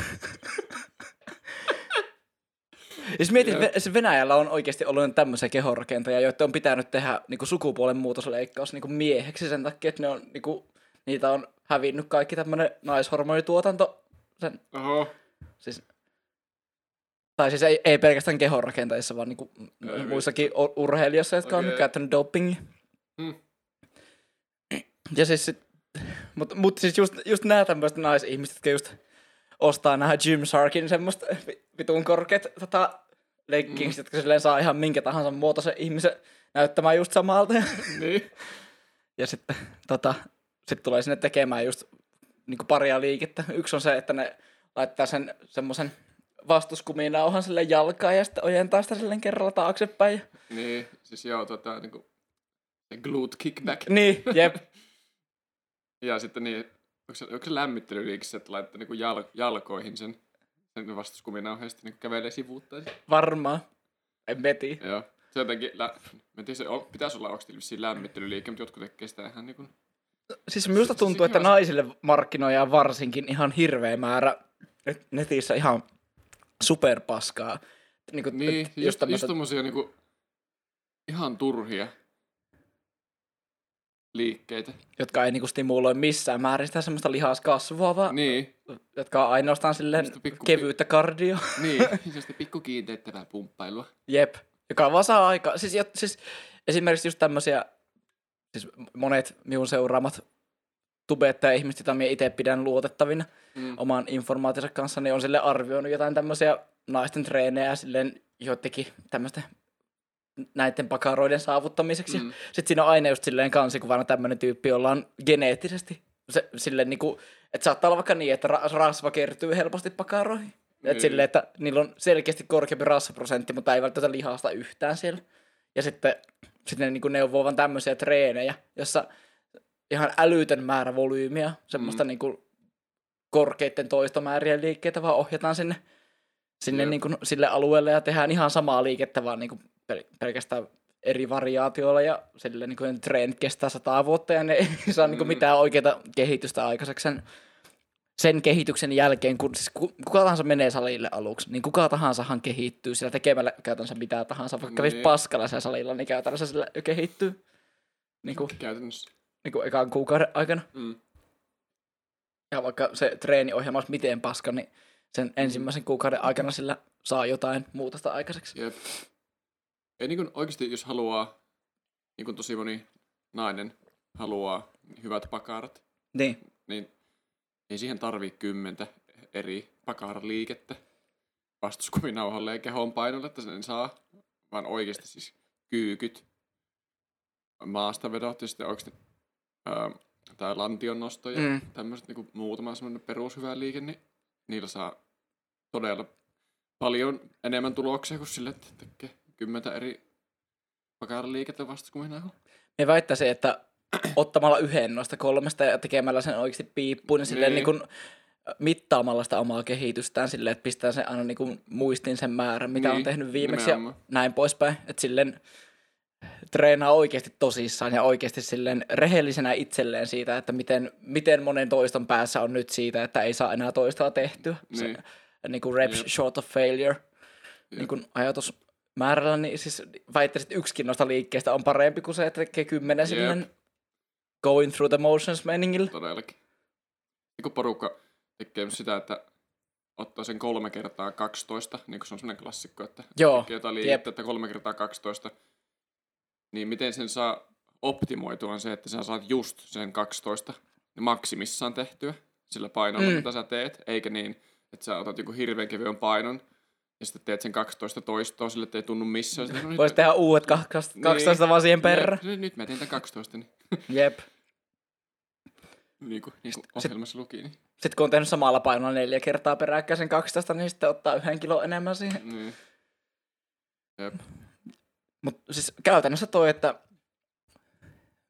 [SPEAKER 3] Mietin,
[SPEAKER 2] Jep.
[SPEAKER 3] että Venäjällä on oikeasti ollut tämmöisiä kehonrakentajia, joita on pitänyt tehdä niinku sukupuolen muutosleikkaus niinku mieheksi sen takia, että ne on, niinku, niitä on hävinnyt kaikki tämmöinen naishormonituotanto. Sen,
[SPEAKER 2] Oho.
[SPEAKER 3] siis, tai siis ei, ei pelkästään kehonrakentajissa, vaan niinku
[SPEAKER 2] Ei
[SPEAKER 3] muissakin urheilijoissa, jotka on
[SPEAKER 2] Okei.
[SPEAKER 3] käyttänyt dopingia.
[SPEAKER 2] Hmm.
[SPEAKER 3] Ja siis, sit, mut, mut siis just, just nämä tämmöiset naisihmiset, jotka just ostaa nämä Jim Sharkin semmoista vi- vitun korkeat tota, leggings, mm. jotka silleen saa ihan minkä tahansa muotoisen ihmisen näyttämään just samalta.
[SPEAKER 2] Niin.
[SPEAKER 3] Ja sitten tota, sit tulee sinne tekemään just niin paria liikettä. Yksi on se, että ne laittaa sen semmoisen vastuskuminauhan sille jalkaan ja sitten ojentaa sitä silleen kerralla taaksepäin.
[SPEAKER 2] Niin, siis joo, tota, niinku, glute kickback.
[SPEAKER 3] Niin, jep.
[SPEAKER 2] Ja sitten niin, onko se, onko se lämmittelyliikessä, että laittaa niinku jal, jalkoihin sen, sen sitten niinku kävelee sivuuttaa sen.
[SPEAKER 3] Varmaan. En meti.
[SPEAKER 2] Joo. Se jotenkin, lä, mä en tiedä, se on, pitäisi olla oikeasti vissiin lämmittelyliike, mutta jotkut tekee sitä ihan niinku,
[SPEAKER 3] Siis minusta tuntuu, että naisille markkinoidaan varsinkin ihan hirveä määrä net- netissä ihan superpaskaa. Niin, kuin,
[SPEAKER 2] niin,
[SPEAKER 3] just,
[SPEAKER 2] just, just
[SPEAKER 3] tämmöset-
[SPEAKER 2] tommosia niinku, ihan turhia liikkeitä.
[SPEAKER 3] jotka ei niinku stimuloi missään määrin sitä semmoista lihaskasvua, vaan
[SPEAKER 2] Niin,
[SPEAKER 3] jotka on ainoastaan silleen
[SPEAKER 2] Semmoista pikku-
[SPEAKER 3] kevyyttä kardio.
[SPEAKER 2] niin, sellaista pikku kiinteyttävää pumppailua.
[SPEAKER 3] Jep. Joka vaan saa aikaa. Siis, jo- siis esimerkiksi just tämmöisiä, siis monet minun seuraamat tubettaja-ihmiset, joita minä itse pidän luotettavina
[SPEAKER 2] Mm.
[SPEAKER 3] oman informaationsa kanssa, niin on sille arvioinut jotain tämmöisiä naisten treenejä silleen joidenkin tämmöisten näiden pakaroiden saavuttamiseksi.
[SPEAKER 2] Mm.
[SPEAKER 3] Mm. Sitten siinä on aina just silleen kansikuvana tämmöinen tyyppi, jolla on geneettisesti se, silleen niinku, että saattaa olla vaikka niin, että ra- rasva kertyy helposti pakaroihin.
[SPEAKER 2] Niin.
[SPEAKER 3] Että silleen, että niillä on selkeästi korkeampi rasvaprosentti, mutta ei välttämättä lihasta yhtään siellä. Ja sitten, sitten ne niinku neuvoo vaan tämmöisiä treenejä, jossa ihan älytön määrä volyymiä, semmoista mm. niinku korkeiden toistomäärien liikkeitä vaan ohjataan sinne, sinne
[SPEAKER 2] Jep.
[SPEAKER 3] niinku sille alueelle ja tehdään ihan samaa liikettä vaan niinku pel- pelkästään eri variaatioilla ja sille niinku ne treenit kestää sataa vuotta ja ne ei saa niinku
[SPEAKER 2] Mm.
[SPEAKER 3] mitään oikeaa kehitystä aikaiseksi sen, sen kehityksen jälkeen, kun siis ku- kuka tahansa menee salille aluksi, niin kuka tahansahan kehittyy sillä tekemällä käytännössä mitä tahansa, vaikka kävisi
[SPEAKER 2] Niin.
[SPEAKER 3] paskalla siellä salilla, niin käytännössä sillä kehittyy niinku,
[SPEAKER 2] Käytännössä.
[SPEAKER 3] niinku ekan kuukauden aikana.
[SPEAKER 2] Mm.
[SPEAKER 3] Ja vaikka se treeniohjelma olisi miten paska, niin sen
[SPEAKER 2] Mm.
[SPEAKER 3] ensimmäisen kuukauden aikana sillä saa jotain muutosta aikaiseksi.
[SPEAKER 2] Jep. Ei niin oikeasti, jos haluaa, niin kuin tosi moni nainen haluaa hyvät pakarat,
[SPEAKER 3] Niin,
[SPEAKER 2] niin ei siihen tarvii kymmentä eri pakaraliikettä vastuskuminauhalle ja kehon painolle, että sen saa, vaan oikeasti siis kyykyt, maastavedot ja sitten oikeasti ää, tai lantion nosto ja
[SPEAKER 3] mm.
[SPEAKER 2] tämmöiset niin muutama semmoinen perushyvä liike, niin niillä saa todella paljon enemmän tuloksia kuin sille, että tekee kymmentä eri pakaraliikettä vastuskuminauhalla.
[SPEAKER 3] me väittäisin, että ottamalla yhden noista kolmesta ja tekemällä sen oikeasti piippuun, niin silleen niin.
[SPEAKER 2] Niin.
[SPEAKER 3] Niin mittaamalla sitä omaa kehitystään silleen, että pistää sen aina niin kuin muistiin sen määrän, mitä niin, on
[SPEAKER 2] Niin,
[SPEAKER 3] tehnyt viimeksi ja
[SPEAKER 2] nimenomaan.
[SPEAKER 3] näin poispäin. Että silleen treenaa oikeasti tosissaan ja oikeasti silleen rehellisenä itselleen siitä, että miten, miten monen toiston päässä on nyt siitä, että ei saa enää toistoa tehtyä. Se,
[SPEAKER 2] Niin.
[SPEAKER 3] niin kuin reps
[SPEAKER 2] Jep.
[SPEAKER 3] short of failure
[SPEAKER 2] Jep.
[SPEAKER 3] niin kuin ajatus määrällä, niin siis väittäisin, että yksikin noista liikkeistä on parempi kuin se, että tekee kymmenen
[SPEAKER 2] Jep.
[SPEAKER 3] silleen going through the motions meningillä.
[SPEAKER 2] Todellakin. Ja kun porukka tekee myös sitä, että ottaa sen kolme kertaa 12, niin kuin se on semmoinen klassikko, että
[SPEAKER 3] Joo,
[SPEAKER 2] tekee jotain liikettä, että kolme kertaa 12, niin miten sen saa optimoitua on se, että sä saat just sen 12 maksimissaan tehtyä sillä painolla,
[SPEAKER 3] mm.
[SPEAKER 2] mitä sä teet, eikä niin, että sä otat joku hirveän kevyen painon ja sitten teet sen 12 toistoa sille, että ei tunnu missään. Sitten, no, nyt
[SPEAKER 3] Voisi tehdä uudet 12 vaan siihen perään.
[SPEAKER 2] Jep, Nyt mä teen tämän 12, niin,
[SPEAKER 3] Jep.
[SPEAKER 2] niin kuin, niin kuin ohjelmassa luki. Niin.
[SPEAKER 3] Sitten kun on tehnyt samalla painolla neljä kertaa peräkkäin sen 12, niin sitten ottaa yhden kilon enemmän siihen.
[SPEAKER 2] Niin. Jep.
[SPEAKER 3] Mutta siis käytännössä toi, että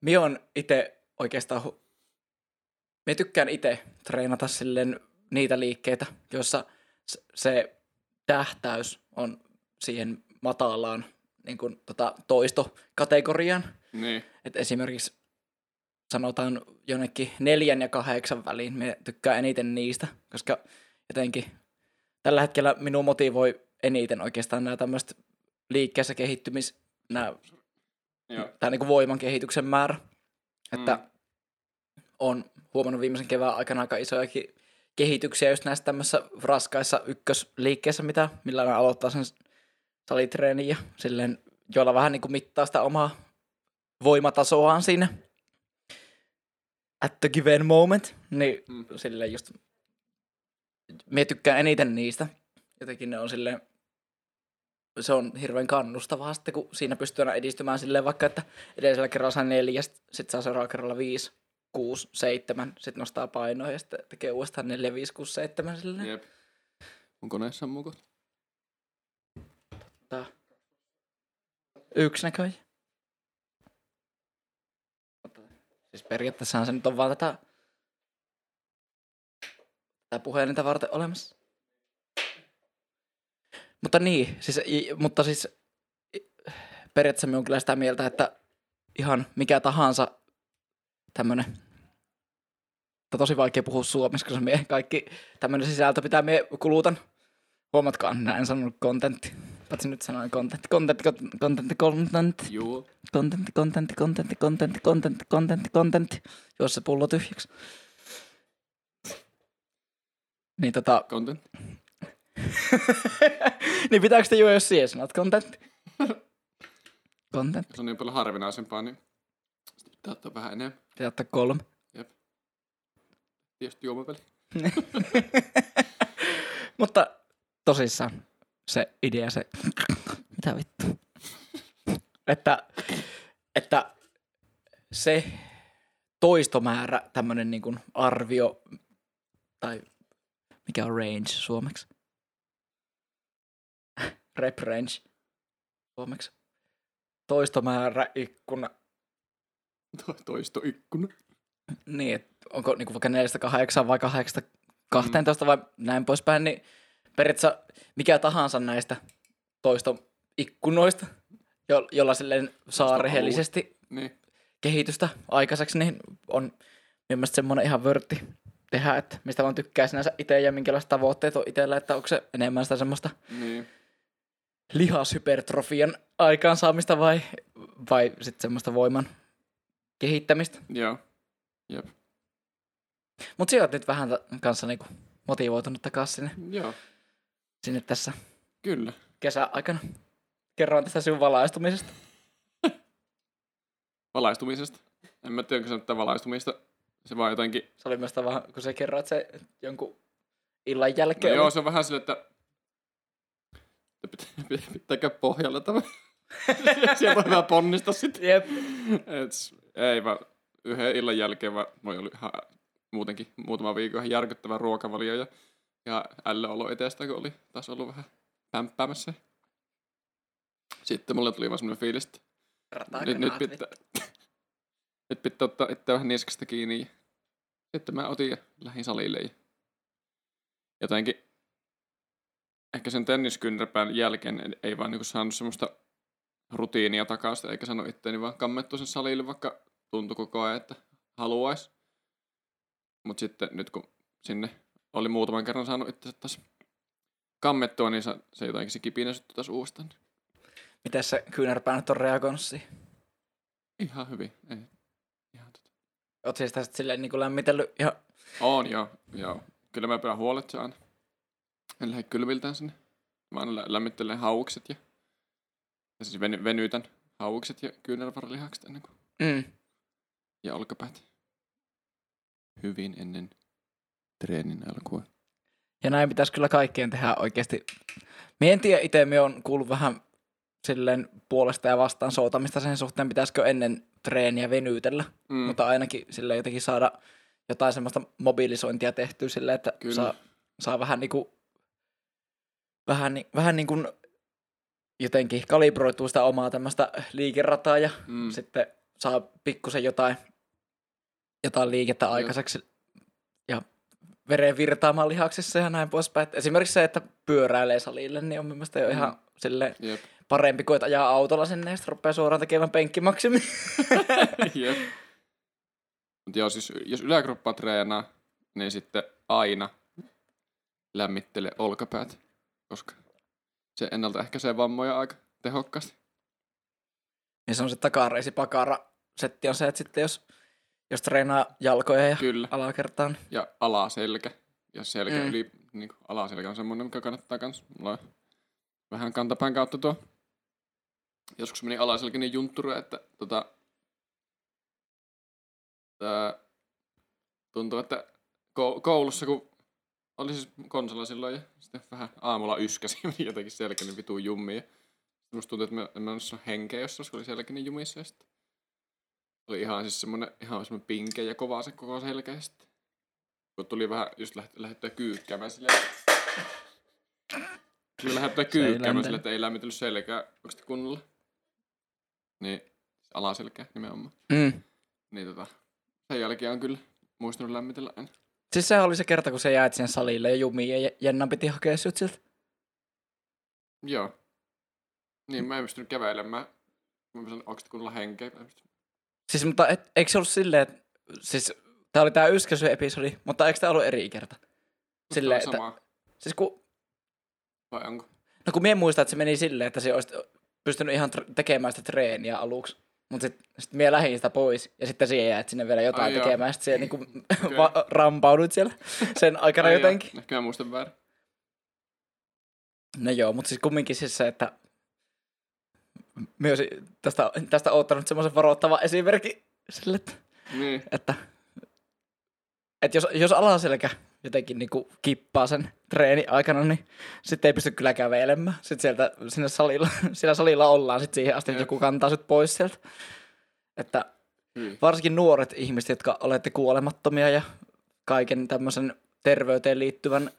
[SPEAKER 3] mi on itse oikeastaan, hu- me tykkään itse treenata silleen niitä liikkeitä, joissa se tähtäys on siihen matalaan niin kuin, tota, toistokategorian.
[SPEAKER 2] Niin.
[SPEAKER 3] Et esimerkiksi sanotaan jonnekin neljän ja kahdeksan väliin. Me tykkään eniten niistä, koska jotenkin tällä hetkellä minun motivoi eniten oikeastaan nämä tämmöiset liikkeessä kehittymis, nämä,
[SPEAKER 2] Joo.
[SPEAKER 3] tämä niin kuin voiman kehityksen määrä. Että
[SPEAKER 2] Mm.
[SPEAKER 3] on huomannut viimeisen kevään aikana aika isojakin kehityksiä just näissä tämmöisissä raskaissa ykkösliikkeissä, mitä, millä mä aloittaa sen salitreenin ja silleen, joilla vähän niin kuin mittaa sitä omaa voimatasoaan siinä at the given moment, niin
[SPEAKER 2] Mm.
[SPEAKER 3] mm. silleen just, me tykkään eniten niistä. Jotenkin ne on silleen, se on hirveän kannustavaa sitten, kun siinä pystyy aina edistymään silleen vaikka, että edellisellä kerralla saa neljä, sitten saa seuraavalla kerralla viisi, kuusi, seitsemän, sitten nostaa painoa ja sitten tekee uudestaan neljä, viisi, kuusi, seitsemän silleen.
[SPEAKER 2] Jep. Mun koneessa on mukaan.
[SPEAKER 3] Tää. Yksi näköjä. Siis periaatteessahan se nyt on vaan tätä, tätä puhelinta varten olemassa. Mutta niin, siis, i- mutta siis i- periaatteessa minä olen kyllä sitä mieltä, että ihan mikä tahansa tämmönen, mutta tosi vaikea puhua suomeksi, koska mie kaikki tämmöinen sisältö pitää mie kulutan. Huomatkaa, minä en sanonut kontentti. Paitsi nyt sanoin kontentti, kontentti, kontentti, kontentti,
[SPEAKER 2] Juu.
[SPEAKER 3] kontentti, kontentti, kontentti, kontentti, kontentti, kontentti, kontentti, jos se pullo tyhjäksi. Niin tota,
[SPEAKER 2] Content.
[SPEAKER 3] niin pitääkö te juo, jos siihen sanot kontentti? Kontentti.
[SPEAKER 2] Se on niin paljon harvinaisempaa, niin sitä pitää ottaa vähän enemmän.
[SPEAKER 3] Pitää ottaa kolme.
[SPEAKER 2] Tietysti juomapeli.
[SPEAKER 3] Mutta tosissaan se idea, se, mitä vittu, että, että se toistomäärä, tämmöinen niin kuin arvio, tai mikä on range suomeksi? Rep range suomeksi. Toistomäärä, ikkuna.
[SPEAKER 2] To- Toistoikkuna.
[SPEAKER 3] Niin, että onko niin vaikka 4-8 vai 8-12 vai näin poispäin, niin periaatteessa mikä tahansa näistä toistoikkunoista, jo, jolla silleen saa rehellisesti
[SPEAKER 2] Niin.
[SPEAKER 3] kehitystä aikaiseksi, niin on mielestäni semmoinen ihan vörtti tehdä, että mistä vaan tykkää sinänsä itse ja minkälaiset tavoitteet on itsellä, että onko se enemmän sitä semmoista
[SPEAKER 2] Niin.
[SPEAKER 3] lihashypertrofian aikaansaamista vai, vai sitten semmoista voiman kehittämistä.
[SPEAKER 2] Joo. Jep.
[SPEAKER 3] Mutta sä oot nyt vähän kanssa niinku motivoitunut takaisin sinne,
[SPEAKER 2] Joo.
[SPEAKER 3] sinne tässä
[SPEAKER 2] Kyllä.
[SPEAKER 3] kesäaikana. Kerroin tästä sinun valaistumisesta.
[SPEAKER 2] Valaistumisesta. En mä tiedä, onko se valaistumista. Se vaan jotenkin...
[SPEAKER 3] Se oli myös vähän, kun sä kerroit se jonkun illan jälkeen.
[SPEAKER 2] No joo, se on vähän sille, että... Pitää, pitää, pitää käydä pohjalla tämä. Sieltä on hyvä ponnista sitten.
[SPEAKER 3] Jep.
[SPEAKER 2] Et, ei vaan yhden illan jälkeen vaan moi oli ihan muutenkin muutama viikon ihan järkyttävä ruokavalio ja, ja ällöolo etestä, kun oli taas ollut vähän pämppäämässä. Sitten mulle tuli vaan semmoinen fiilis, että nyt, nyt, pitää, nyt pitää ottaa itse vähän niskasta kiinni. Ja sitten mä otin ja lähdin salille. Ja jotenkin ehkä sen tenniskynnärpään jälkeen ei- vaan niinku saanut semmoista rutiinia takaisin, eikä sano itteeni vaan kammettu sen salille, vaikka tuntui koko ajan, että haluaisi. Mutta sitten nyt kun sinne oli muutaman kerran saanut itse taas kammettua, niin se, jotenkin se kipinä syttyi taas uudestaan.
[SPEAKER 3] Miten se kyynärpää nyt on reagoinut siihen?
[SPEAKER 2] Ihan hyvin. Ei. Ihan tota.
[SPEAKER 3] Oot siis tästä silleen niin kuin lämmitellyt ihan...
[SPEAKER 2] On joo, joo. Kyllä mä pidän huolet se aina. En lähde kylviltään sinne. Mä aina lä- lämmittelen hauikset ja, ja siis veny, venytän hauikset ja kyynärvaralihakset ennen kuin,
[SPEAKER 3] Mm.
[SPEAKER 2] Ja olkapäät. Hyvin ennen treenin alkua.
[SPEAKER 3] Ja näin pitäisi kyllä kaikkien tehdä oikeasti. Mie en tiedä itse, me on kuullut vähän silleen puolesta ja vastaan soutamista sen suhteen, pitäisikö ennen treeniä venytellä.
[SPEAKER 2] Mm.
[SPEAKER 3] Mutta ainakin sille jotenkin saada jotain semmoista mobilisointia tehtyä sille, että
[SPEAKER 2] Kyllä.
[SPEAKER 3] saa, saa vähän niinku, vähän, ni, vähän niin kuin jotenkin kalibroitua sitä omaa tämmöistä liikerataa ja
[SPEAKER 2] mm.
[SPEAKER 3] sitten saa pikkusen jotain, jotain liikettä aikaiseksi ja veren virtaamaan lihaksissa ja näin poispäin. Et esimerkiksi se, että pyöräilee salille, niin on mielestäni jo ihan silleen
[SPEAKER 2] Jep.
[SPEAKER 3] parempi kuin että ajaa autolla sinne ja sitten rupeaa suoraan tekemään penkkimaksimi.
[SPEAKER 2] Jep. Mut joo, siis jos yläkroppa treenaa, niin sitten aina lämmittele olkapäät, koska se ennaltaehkäisee vammoja aika tehokkaasti.
[SPEAKER 3] ja se on se takareisi pakara setti on se, että sitten jos, jos treenaa jalkoja ja
[SPEAKER 2] Kyllä.
[SPEAKER 3] alakertaan,
[SPEAKER 2] Ja alaselkä. Ja selkä
[SPEAKER 3] Mm.
[SPEAKER 2] yli, niin alaselkä on semmoinen, mikä kannattaa kans. Mulla on vähän kantapään kautta tuo. Joskus meni alaselkä niin juntture, että tota, tää, tuntuu, että kou- koulussa, kun oli siis konsola silloin ja sitten vähän aamulla yskäsi jotenkin selkä niin vituu jummiin. Musta tuntui, että mä en mä henkeä kun oli selkä niin jumissa ja sitten oli ihan siis semmonen, ihan semmonen pinke ja kova se koko sitten kun tuli vähän just läht, lähdettyä kyykkäämään silleen. Tuli lähdettyä
[SPEAKER 3] ei
[SPEAKER 2] kyykkäämään silleen, että ei lämmitellyt selkää oikeasti kunnolla. Niin, alaselkää nimenomaan.
[SPEAKER 3] mm.
[SPEAKER 2] Niin tota, sen jälkeen on kyllä muistanut lämmitellä aina.
[SPEAKER 3] Siis sehän oli se kerta, kun sä jäät siihen salille ja jumiin ja Jenna piti hakea sut sieltä.
[SPEAKER 2] Joo. Niin, mä en pystynyt kävelemään. Mä en oikeasti kunnolla henkeä. Mä en pystynyt-
[SPEAKER 3] Siis, mutta et, eikö se ollut silleen, että siis tää oli tää yskäsy-episodi, mutta eikö tää ollut eri kerta? Silleen, että,
[SPEAKER 2] on sama.
[SPEAKER 3] siis kun,
[SPEAKER 2] Vai onko?
[SPEAKER 3] no kun mie muistan, että se meni silleen, että se olisi pystynyt ihan tr- tekemään sitä treeniä aluksi. Mutta sitten sit mie lähdin sitä pois ja sitten siihen jäät sinne vielä jotain
[SPEAKER 2] Ai joo.
[SPEAKER 3] tekemään. Sitten siellä niinku
[SPEAKER 2] Okei.
[SPEAKER 3] va- rampaudut siellä sen aikana
[SPEAKER 2] Ai
[SPEAKER 3] jotenkin.
[SPEAKER 2] joo, Ehkä mä muistan väärin.
[SPEAKER 3] No joo, mutta siis kumminkin siis se, että myös tästä, tästä oottanut semmoisen varoittavan esimerkin sille, että,
[SPEAKER 2] Niin.
[SPEAKER 3] että, että jos, jos alaselkä jotenkin niin kippaa sen treeni aikana, niin sitten ei pysty kyllä kävelemään. Sitten sieltä sinne salilla, siellä salilla ollaan sitten siihen asti, että joku kantaa sut pois sieltä. Että
[SPEAKER 2] Hyi.
[SPEAKER 3] varsinkin nuoret ihmiset, jotka olette kuolemattomia ja kaiken tämmöisen terveyteen liittyvän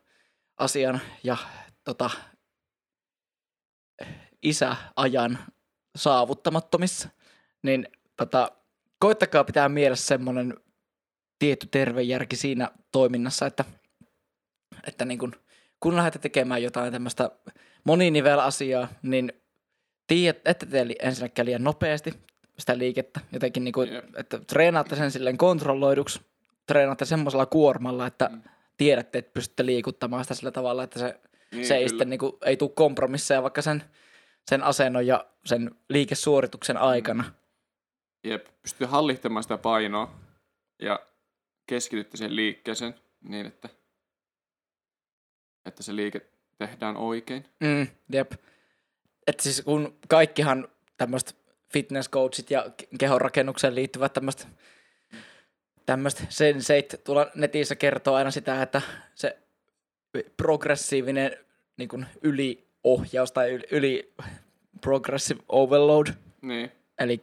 [SPEAKER 3] asian ja tota, isäajan saavuttamattomissa, niin tota, koittakaa pitää mielessä semmoinen tietty tervejärki siinä toiminnassa, että, että niin kun, kun lähdette tekemään jotain tämmöistä moninivel-asiaa, niin tiedät, ette tee ensinnäkään liian nopeasti sitä liikettä, jotenkin niin kuin, että treenaatte sen silleen kontrolloiduksi, treenaatte semmoisella kuormalla, että
[SPEAKER 2] Mm.
[SPEAKER 3] tiedätte, että pystytte liikuttamaan sitä sillä tavalla, että se,
[SPEAKER 2] Niin,
[SPEAKER 3] se ei
[SPEAKER 2] kyllä.
[SPEAKER 3] sitten niin kuin, ei tule kompromisseja vaikka sen, sen asennon ja sen liikesuorituksen aikana.
[SPEAKER 2] Jep, pystyy hallittamaan sitä painoa ja keskitytte sen liikkeeseen niin, että, että se liike tehdään oikein.
[SPEAKER 3] Mm, jep. Et siis kun kaikkihan tämmöiset fitness coachit ja ke- kehonrakennukseen liittyvät tämmöistä tämmöistä senseit tuolla netissä kertoo aina sitä, että se progressiivinen niin kuin yliohjaus tai yli, yli progressive overload,
[SPEAKER 2] Niin,
[SPEAKER 3] eli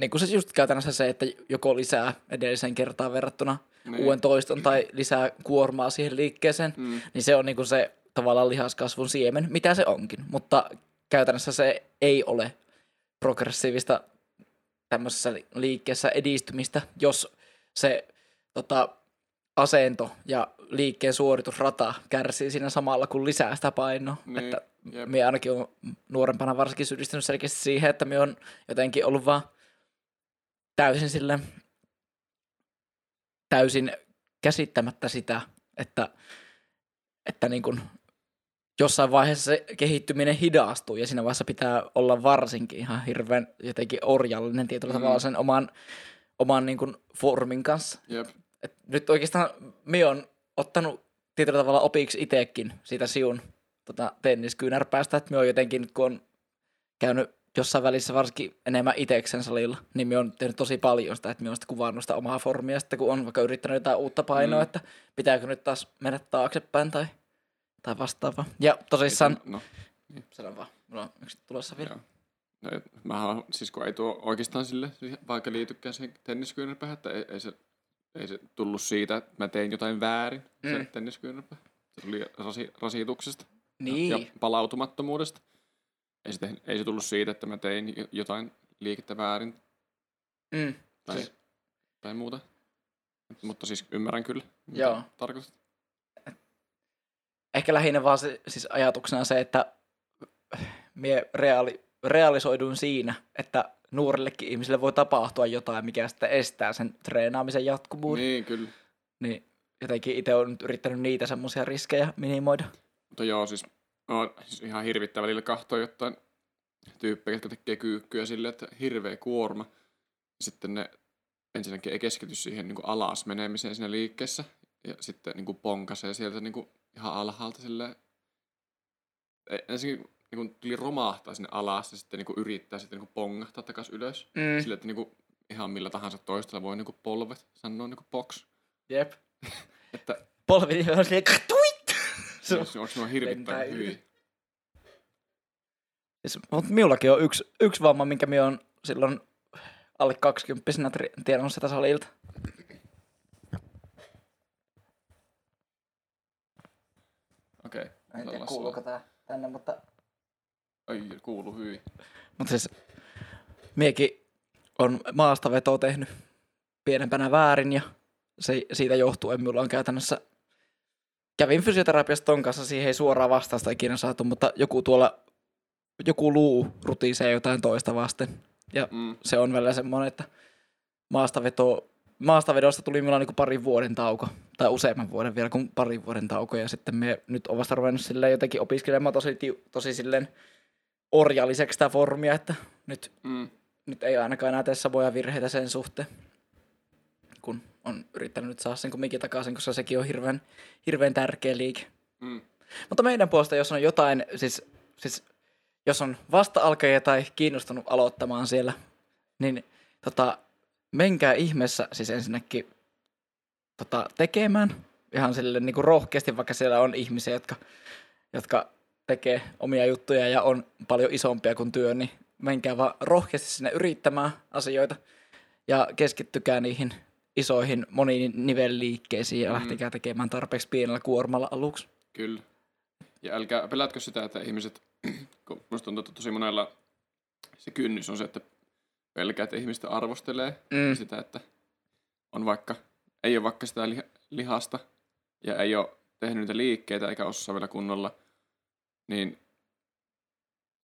[SPEAKER 3] niin kuin se just käytännössä se, että joko lisää edelliseen kertaan verrattuna
[SPEAKER 2] niin.
[SPEAKER 3] uuden toiston tai lisää kuormaa siihen liikkeeseen,
[SPEAKER 2] Mm,
[SPEAKER 3] niin se on niinku se tavallaan lihaskasvun siemen, mitä se onkin. Mutta käytännössä se ei ole progressiivista tämmöisessä li- liikkeessä edistymistä, jos se tota, asento ja liikkeen suoritusrata kärsii siinä samalla, kun lisää sitä painoa.
[SPEAKER 2] Niin,
[SPEAKER 3] Että
[SPEAKER 2] jep.
[SPEAKER 3] minä ainakin olen nuorempana varsinkin syyllistynyt selkeästi siihen, että minä on jotenkin ollut vaan täysin sille täysin käsittämättä sitä, että, että niin kuin jossain vaiheessa se kehittyminen hidastuu ja siinä vaiheessa pitää olla varsinkin ihan hirveän jotenkin orjallinen tietyllä
[SPEAKER 2] Mm.
[SPEAKER 3] tavalla sen oman, oman niin kuin formin kanssa.
[SPEAKER 2] Jep.
[SPEAKER 3] Et nyt oikeastaan minä on ottanut tietyllä tavalla opiksi itsekin siitä siun tota, tenniskyynärpäästä, että minä on jotenkin kun on käynyt jossain välissä varsinkin enemmän iteksen salilla, niin minä on tehnyt tosi paljon sitä, että minä olen sitten kuvannut sitä omaa formia, sitten kun on vaikka yrittänyt jotain uutta painoa,
[SPEAKER 2] Mm.
[SPEAKER 3] että pitääkö nyt taas mennä taaksepäin tai, tai vastaavaa. Ja tosissaan,
[SPEAKER 2] No,
[SPEAKER 3] sano vaan, mulla on yksi tulossa vielä.
[SPEAKER 2] joo. No, et mä oon, siis kun ei tuo oikeastaan sille, vaikka liitykään siihen tenniskyynärpäähän, että ei, ei, se, ei se tullut siitä, että mä tein jotain väärin, mm. se tenniskyynärpää. Se tuli rasi, rasituksesta
[SPEAKER 3] Niin,
[SPEAKER 2] ja palautumattomuudesta. Ei se, tehnyt, ei se tullut siitä, että mä tein jo- jotain liikettä väärin
[SPEAKER 3] mm.
[SPEAKER 2] tai,
[SPEAKER 3] Siis-
[SPEAKER 2] tai muuta. Mutta siis ymmärrän kyllä, mitä
[SPEAKER 3] Joo.
[SPEAKER 2] tarkoitat.
[SPEAKER 3] ehkä lähinnä vaan se, siis ajatuksena se, että mie reaali, realisoiduin siinä, että nuorillekin ihmisille voi tapahtua jotain, mikä sitten estää sen treenaamisen jatkuvuuden.
[SPEAKER 2] Niin, kyllä.
[SPEAKER 3] Niin jotenkin itse olen nyt yrittänyt niitä semmoisia riskejä minimoida.
[SPEAKER 2] Mutta joo, siis on siis ihan hirvittävä välillä kahtoa jotain tyyppejä, jotka tekee kyykkyä silleen, että hirveä kuorma. Sitten ne ensinnäkin ei keskity siihen niin kuin alas menemiseen siinä liikkeessä. Ja sitten niin kuin ponkasee sieltä niin kuin ihan alhaalta silleen. Ensinnäkin niin kuin tuli romahtaa sinne alas ja sitten niin kuin yrittää sitten niin kuin pongahtaa takaisin ylös.
[SPEAKER 3] Mm.
[SPEAKER 2] Silleen, että niin kuin ihan millä tahansa toistella voi niin kuin polvet sanoa niin kuin box.
[SPEAKER 3] Jep.
[SPEAKER 2] Että
[SPEAKER 3] Polvi on silleen tuit! Se on
[SPEAKER 2] on, se on hirvittävän hyvin.
[SPEAKER 3] Siis, mutta minullakin on yksi, yksi vamma, minkä minä on silloin alle 20 tiennyt sitä salilta.
[SPEAKER 2] Okei.
[SPEAKER 3] En tiedä, kuuluuko tää tänne, mutta...
[SPEAKER 2] Ai, kuuluu hyvin.
[SPEAKER 3] Mutta siis miekin on maastavetoa tehnyt pienempänä väärin ja se, siitä johtuen minulla on käytännössä kävin fysioterapiasta ton kanssa, siihen ei suoraan vastausta ikinä saatu, mutta joku tuolla, joku luu rutisee jotain toista vasten. Ja
[SPEAKER 2] Mm.
[SPEAKER 3] se on välillä semmoinen, että maastaveto, maastavedosta tuli minulla niinku parin vuoden tauko, tai useamman vuoden vielä kuin parin vuoden tauko, ja sitten me nyt on vasta ruvennut silleen jotenkin opiskelemaan tosi, tosi silleen orjalliseksi sitä formia, että nyt,
[SPEAKER 2] Mm.
[SPEAKER 3] nyt ei ainakaan enää tee samoja virheitä sen suhteen, kun on yrittänyt nyt saada sen kumminkin takaisin, koska sekin on hirveän, hirveän tärkeä liike.
[SPEAKER 2] Mm.
[SPEAKER 3] Mutta meidän puolesta, jos on jotain, siis, siis jos on vasta-alkajia tai kiinnostunut aloittamaan siellä, niin tota, menkää ihmeessä siis ensinnäkin tota, tekemään ihan sille niin kuin rohkeasti, vaikka siellä on ihmisiä, jotka, jotka tekee omia juttuja ja on paljon isompia kuin työ, niin menkää vaan rohkeasti sinne yrittämään asioita ja keskittykää niihin isoihin moninivelliikkeisiin ja
[SPEAKER 2] Mm.
[SPEAKER 3] lähtekää tekemään tarpeeksi pienellä kuormalla aluksi.
[SPEAKER 2] Kyllä. Ja älkää pelätkö sitä, että ihmiset, kun musta tuntuu, että tosi monella se kynnys on se, että pelkää, että ihmistä arvostelee
[SPEAKER 3] Mm.
[SPEAKER 2] sitä, että on vaikka, ei ole vaikka sitä li- lihasta ja ei ole tehnyt niitä liikkeitä eikä osaa vielä kunnolla, niin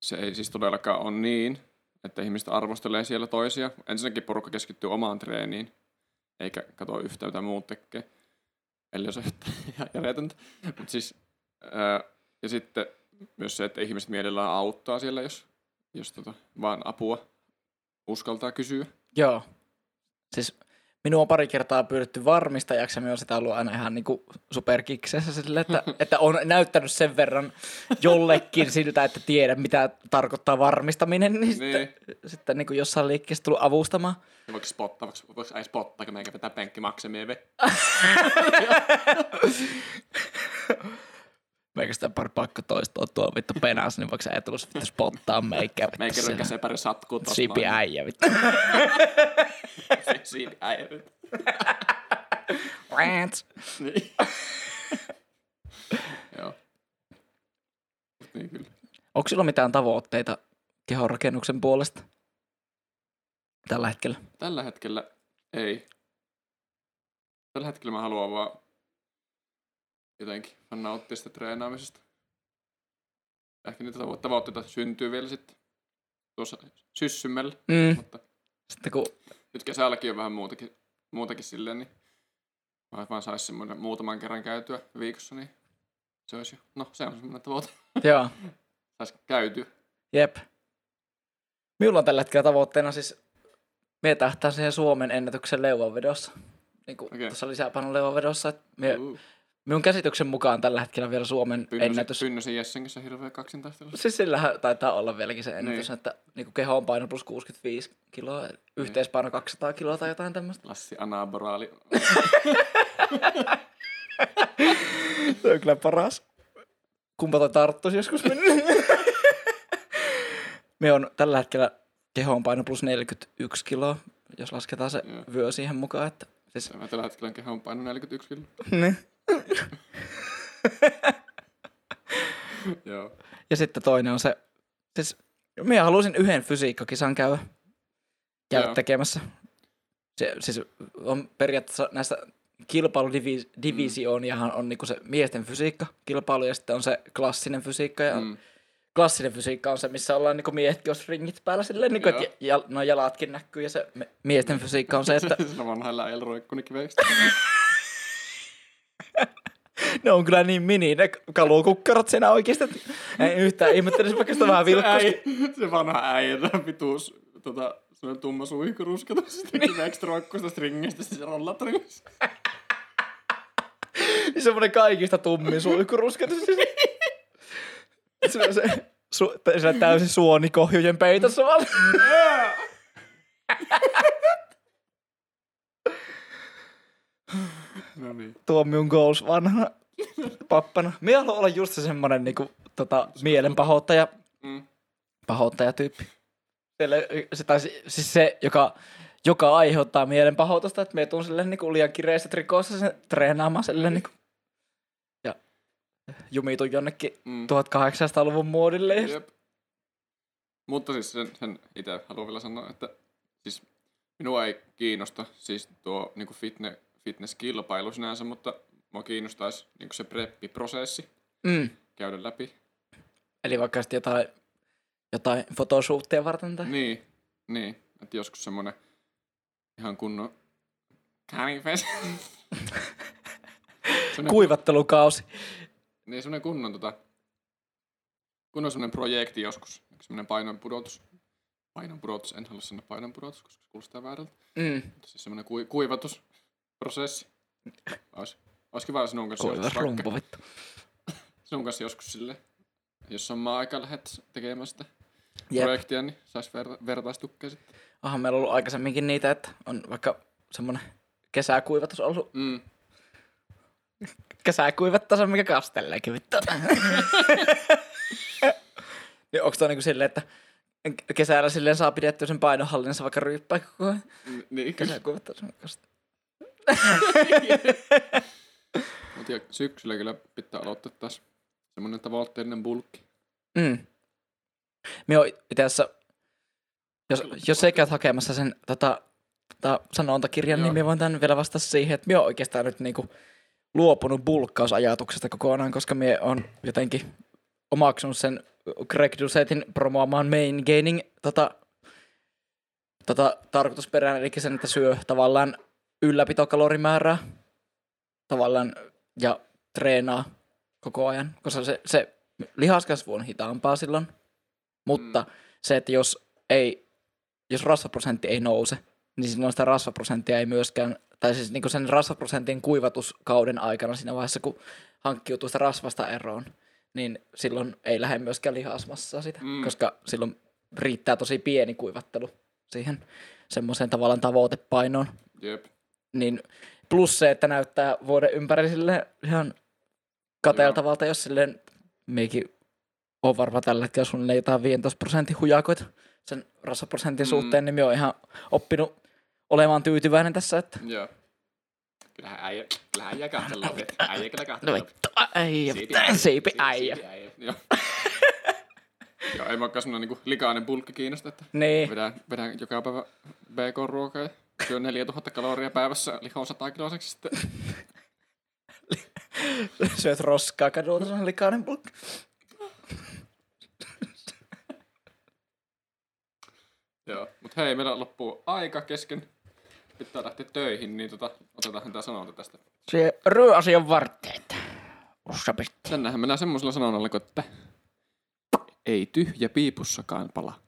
[SPEAKER 2] se ei siis todellakaan ole niin, että ihmiset arvostelee siellä toisia. Ensinnäkin porukka keskittyy omaan treeniin, eikä katso yhtään mitä muut tekee. Eli se on. Mutta siis, ää, ja sitten myös se, että ihmiset mielellään auttaa siellä, jos, jos tota, vaan apua uskaltaa kysyä.
[SPEAKER 3] Joo. Siis minua on pari kertaa pyydetty varmistajaksi ja minä olen sitä ollut aina ihan niinku superkiksessä sille, että, että on näyttänyt sen verran jollekin siltä, että tiedän mitä tarkoittaa varmistaminen, niin, sitten,
[SPEAKER 2] Niin.
[SPEAKER 3] sitten niinku jossain liikkeessä tullut avustamaan.
[SPEAKER 2] Ja voiko spottaa, voiko, voiko ei spottaa, kun meikä vetää penkki
[SPEAKER 3] Meikä sitä pari pakko toistoa tuo vittu penas, niin voiko sä et vittu spottaa meikä vittu
[SPEAKER 2] Meikä
[SPEAKER 3] siellä.
[SPEAKER 2] rynkäsee pari satkuu tosta.
[SPEAKER 3] Sipi
[SPEAKER 2] noin.
[SPEAKER 3] äijä vittu.
[SPEAKER 2] Sipi äijä.
[SPEAKER 3] Rants.
[SPEAKER 2] Niin. Joo. Niin kyllä.
[SPEAKER 3] Onko sulla mitään tavoitteita kehonrakennuksen puolesta? Tällä hetkellä.
[SPEAKER 2] Tällä hetkellä ei. Tällä hetkellä mä haluan vaan jotenkin vaan nauttia sitä treenaamisesta. Ehkä niitä tavo- tavoitteita syntyy vielä sitten tuossa syssymällä,
[SPEAKER 3] Mm.
[SPEAKER 2] mutta
[SPEAKER 3] Sitten kun
[SPEAKER 2] nyt kesälläkin on vähän muutakin, muutakin silleen, niin mä vaan sais semmoinen muutaman kerran käytyä viikossa, niin se olisi jo, no se on semmoinen tavoite,
[SPEAKER 3] Joo,
[SPEAKER 2] sais käytyä.
[SPEAKER 3] jep. Minulla on tällä hetkellä tavoitteena siis, me tähtää siihen Suomen ennätyksen leuanvedossa. Niin kuin okay. tuossa lisäpainon leuanvedossa. Että me,
[SPEAKER 2] Uh,
[SPEAKER 3] minun käsityksen mukaan tällä hetkellä vielä Suomen
[SPEAKER 2] Pynnösen,
[SPEAKER 3] ennätys.
[SPEAKER 2] Pynnösen Jessen kanssa hirveä kaksintaistelu.
[SPEAKER 3] Siis sillähän taitaa olla vieläkin se ennätys,
[SPEAKER 2] Niin.
[SPEAKER 3] että niin keho on paino plus 65 kiloa, yhteispaino 200 kiloa tai jotain tämmöistä.
[SPEAKER 2] Lassi anaboraali.
[SPEAKER 3] Se on kyllä paras. Kumpa toi tarttuisi joskus. Me on tällä hetkellä kehon paino plus 41 kiloa, jos lasketaan se
[SPEAKER 2] Joo.
[SPEAKER 3] vyö siihen mukaan. Että, siis,
[SPEAKER 2] Mä tällä hetkellä kehon paino 41 kiloa.
[SPEAKER 3] niin.
[SPEAKER 2] Joo.
[SPEAKER 3] Ja sitten toinen on se, siis minä haluaisin yhden fysiikkakisan käydä, käydä
[SPEAKER 2] Joo.
[SPEAKER 3] tekemässä. Se, siis on periaatteessa näistä kilpailudivisiooniahan on niinku se miesten fysiikka kilpailu ja sitten on se klassinen fysiikka ja
[SPEAKER 2] Mm.
[SPEAKER 3] klassinen fysiikka on se, missä ollaan niinku miehetkin, jos ringit päällä silleen, niinku, että ja, no jalatkin näkyy ja se miesten fysiikka on se, että
[SPEAKER 2] Se vanha läjällä roikkunikiveistä.
[SPEAKER 3] ne on kyllä niin mini ne kalukukkarot siinä oikeasti, ei yhtään ihmettelisi vaikka sitä vähän vilkkaasti.
[SPEAKER 2] Se vanha äijä, tämä vituus, tota, semmoinen tumma suihkurusketus, sitten kiveeksi roikkuista stringistä, siis rollatringissa.
[SPEAKER 3] Niin semmoinen kaikista tummin suihkurusketus. se, se, su, se täysin suonikohjujen peitossa vaan.
[SPEAKER 2] No niin.
[SPEAKER 3] Tuomion goals vanhana pappana. Mie haluan olla just se semmonen niinku, tota, mielenpahoittaja,
[SPEAKER 2] Mm.
[SPEAKER 3] pahoittajatyyppi. Sille, se, tai si- siis se, joka, joka aiheuttaa mielenpahoitusta, että me tuun silleen niinku liian kireessä trikoossa sen treenaamaan silleen niinku. Ja jumitun jonnekin
[SPEAKER 2] Mm.
[SPEAKER 3] 1800-luvun muodille.
[SPEAKER 2] Jep. Mutta siis sen, sen itse haluan vielä sanoa, että siis minua ei kiinnosta siis tuo niin fitne, fitness-kilpailu sinänsä, mutta mua kiinnostaisi niin se preppiprosessi
[SPEAKER 3] mm.
[SPEAKER 2] käydä läpi.
[SPEAKER 3] Eli vaikka sitten jotain, jotain photoshoottia varten tai...
[SPEAKER 2] Niin, niin. Että joskus semmonen ihan kunnon semmonen,
[SPEAKER 3] Kuivattelukausi.
[SPEAKER 2] niin semmonen kunnon tota, kunnon semmonen projekti joskus. Semmonen painonpudotus. Painonpudotus, en halua sanoa painonpudotus, koska se kuulostaa väärältä.
[SPEAKER 3] Mm.
[SPEAKER 2] Mutta siis semmonen kui, kuivatusprosessi. Ois, ois kiva sinun kanssa
[SPEAKER 3] Kuiva
[SPEAKER 2] joskus
[SPEAKER 3] rumpu vittu.
[SPEAKER 2] sinun kanssa joskus sille, jos on maa-aika lähdet tekemään sitä
[SPEAKER 3] Jep.
[SPEAKER 2] projektia, niin sais ver, vertaistukea sitten.
[SPEAKER 3] Onhan meillä ollut aikaisemminkin niitä, että on vaikka semmoinen kesäkuivatus ollut.
[SPEAKER 2] Mm.
[SPEAKER 3] Kesäkuivattaus on mikä kasteleekin vittu. niin onko toi niinku silleen, että kesällä silleen saa pidettyä sen painonhallinnassa vaikka ryyppää koko ajan?
[SPEAKER 2] Niin, kyllä.
[SPEAKER 3] Kesäkuivattaus on kastele.
[SPEAKER 2] Mutta syksyllä kyllä pitää aloittaa taas semmonen tavoitteellinen bulkki.
[SPEAKER 3] Mm. Me on itse asiassa, jos, jos sä käyt hakemassa sen tota, tota, sanontakirjan,
[SPEAKER 2] Joo.
[SPEAKER 3] niin me voin tämän vielä vastata siihen, että me oon oikeastaan nyt niinku luopunut bulkkausajatuksesta kokonaan, koska me on jotenkin omaksunut sen Greg Dusetin promoamaan main gaining tota, tota, tarkoitusperään, eli sen, että syö tavallaan ylläpitokalorimäärää tavallaan ja treenaa koko ajan, koska se, se lihaskasvu on hitaampaa silloin, mutta mm. se, että jos ei, jos rasvaprosentti ei nouse, niin silloin sitä rasvaprosenttia ei myöskään, tai siis niin sen rasvaprosentin kuivatuskauden aikana siinä vaiheessa, kun hankkiutuu sitä rasvasta eroon, niin silloin ei lähde myöskään lihasmassaa sitä,
[SPEAKER 2] Mm.
[SPEAKER 3] mm. koska silloin riittää tosi pieni kuivattelu siihen semmoiseen tavallaan tavoitepainoon.
[SPEAKER 2] Jep.
[SPEAKER 3] Niin plus se, että näyttää vuoden ympäri sille ihan kateeltavalta, jos silleen meikin on varma tällä hetkellä suunnilleen jotain 15 prosentin hujakoita sen rasvaprosentin
[SPEAKER 2] Mm.
[SPEAKER 3] suhteen, niin minä olen ihan oppinut olemaan tyytyväinen tässä, että
[SPEAKER 2] Joo. Kyllähän äijä, kyllähän äijä kahtella opi. Äijä kyllä
[SPEAKER 3] no
[SPEAKER 2] kahtella opi.
[SPEAKER 3] vittu, äijä,
[SPEAKER 2] Siipi
[SPEAKER 3] äijä.
[SPEAKER 2] Joo. Joo, ei vaikka semmonen niinku likainen bulkki kiinnosta, että
[SPEAKER 3] Niin,
[SPEAKER 2] vedän, vedän joka päivä BK-ruokaa ja syön 4000 kaloria päivässä lihoa 100 kiloiseksi sitten.
[SPEAKER 3] syöt roskaa kadulta, se on likainen pulkki.
[SPEAKER 2] Joo, mut hei, meillä loppuu aika kesken. Pitää lähteä töihin, niin tota, otetaan tämä sanonta tästä.
[SPEAKER 3] Se ryöasian vartteet. Ossa pistää.
[SPEAKER 2] Tännehän mennään semmoisella sanonnalla, että ei tyhjä piipussakaan pala.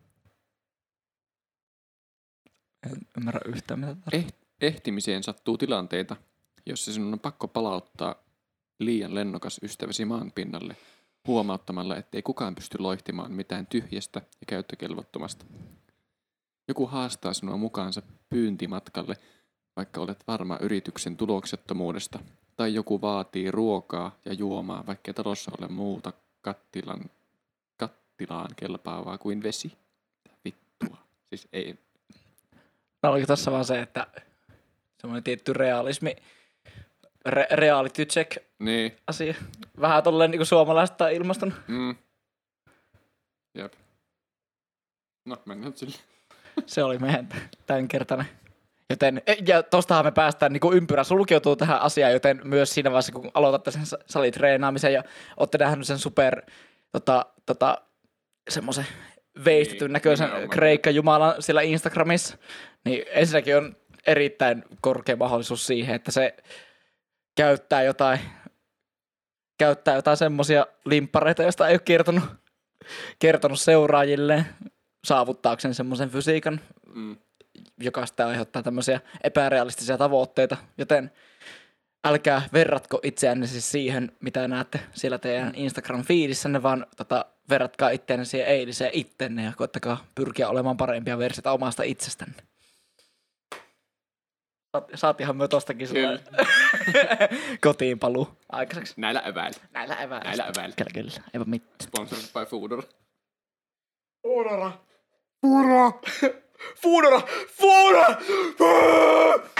[SPEAKER 3] En ymmärrä yhtään mitä tarkoittaa.
[SPEAKER 2] Eh, ehtimiseen sattuu tilanteita, jossa sinun on pakko palauttaa liian lennokas ystäväsi maan pinnalle huomauttamalla, ettei kukaan pysty loihtimaan mitään tyhjästä ja käyttökelvottomasta. Joku haastaa sinua mukaansa pyyntimatkalle, vaikka olet varma yrityksen tuloksettomuudesta, tai joku vaatii ruokaa ja juomaa, vaikka talossa ole muuta kattilan, kattilaan kelpaavaa kuin vesi. Vittua. Siis ei,
[SPEAKER 3] oliko tässä vaan se, että semmoinen tietty realismi, re, reality check
[SPEAKER 2] niin,
[SPEAKER 3] asia. Vähän tolleen niinku suomalaista ilmaston.
[SPEAKER 2] Mm. Jep. No, mennään sille.
[SPEAKER 3] Se oli meidän tämänkertainen Joten, ja tostahan me päästään, niin kuin ympyrä sulkeutuu tähän asiaan, joten myös siinä vaiheessa, kun aloitatte sen sa- salitreenaamisen ja olette nähnyt sen super, tota, tota, semmoisen veistetyn
[SPEAKER 2] Niin,
[SPEAKER 3] näköisen kreikka jumalan siellä Instagramissa, niin ensinnäkin on erittäin korkea mahdollisuus siihen, että se käyttää jotain, käyttää jotain semmoisia limppareita, joista ei ole kertonut, kertonut seuraajilleen saavuttaakseen semmoisen fysiikan,
[SPEAKER 2] Mm.
[SPEAKER 3] joka sitten aiheuttaa tämmöisiä epärealistisia tavoitteita, joten älkää verratko itseänne siis siihen, mitä näette siellä teidän Instagram-fiidissänne, vaan tota, verratkaa itseänne siihen eiliseen ittenne ja koettakaa pyrkiä olemaan parempia versioita omasta itsestänne. Saatihan me tostakin
[SPEAKER 2] kyllä.
[SPEAKER 3] kotiin paluu aikaiseksi.
[SPEAKER 2] Näillä eväillä.
[SPEAKER 3] Näillä eväillä.
[SPEAKER 2] Näillä eväillä.
[SPEAKER 3] Kyllä, kyllä. Eivä mitään.
[SPEAKER 2] Sponsored by Foodora. Foodora.
[SPEAKER 3] Foodora. Foodora. Foodora. Foodora.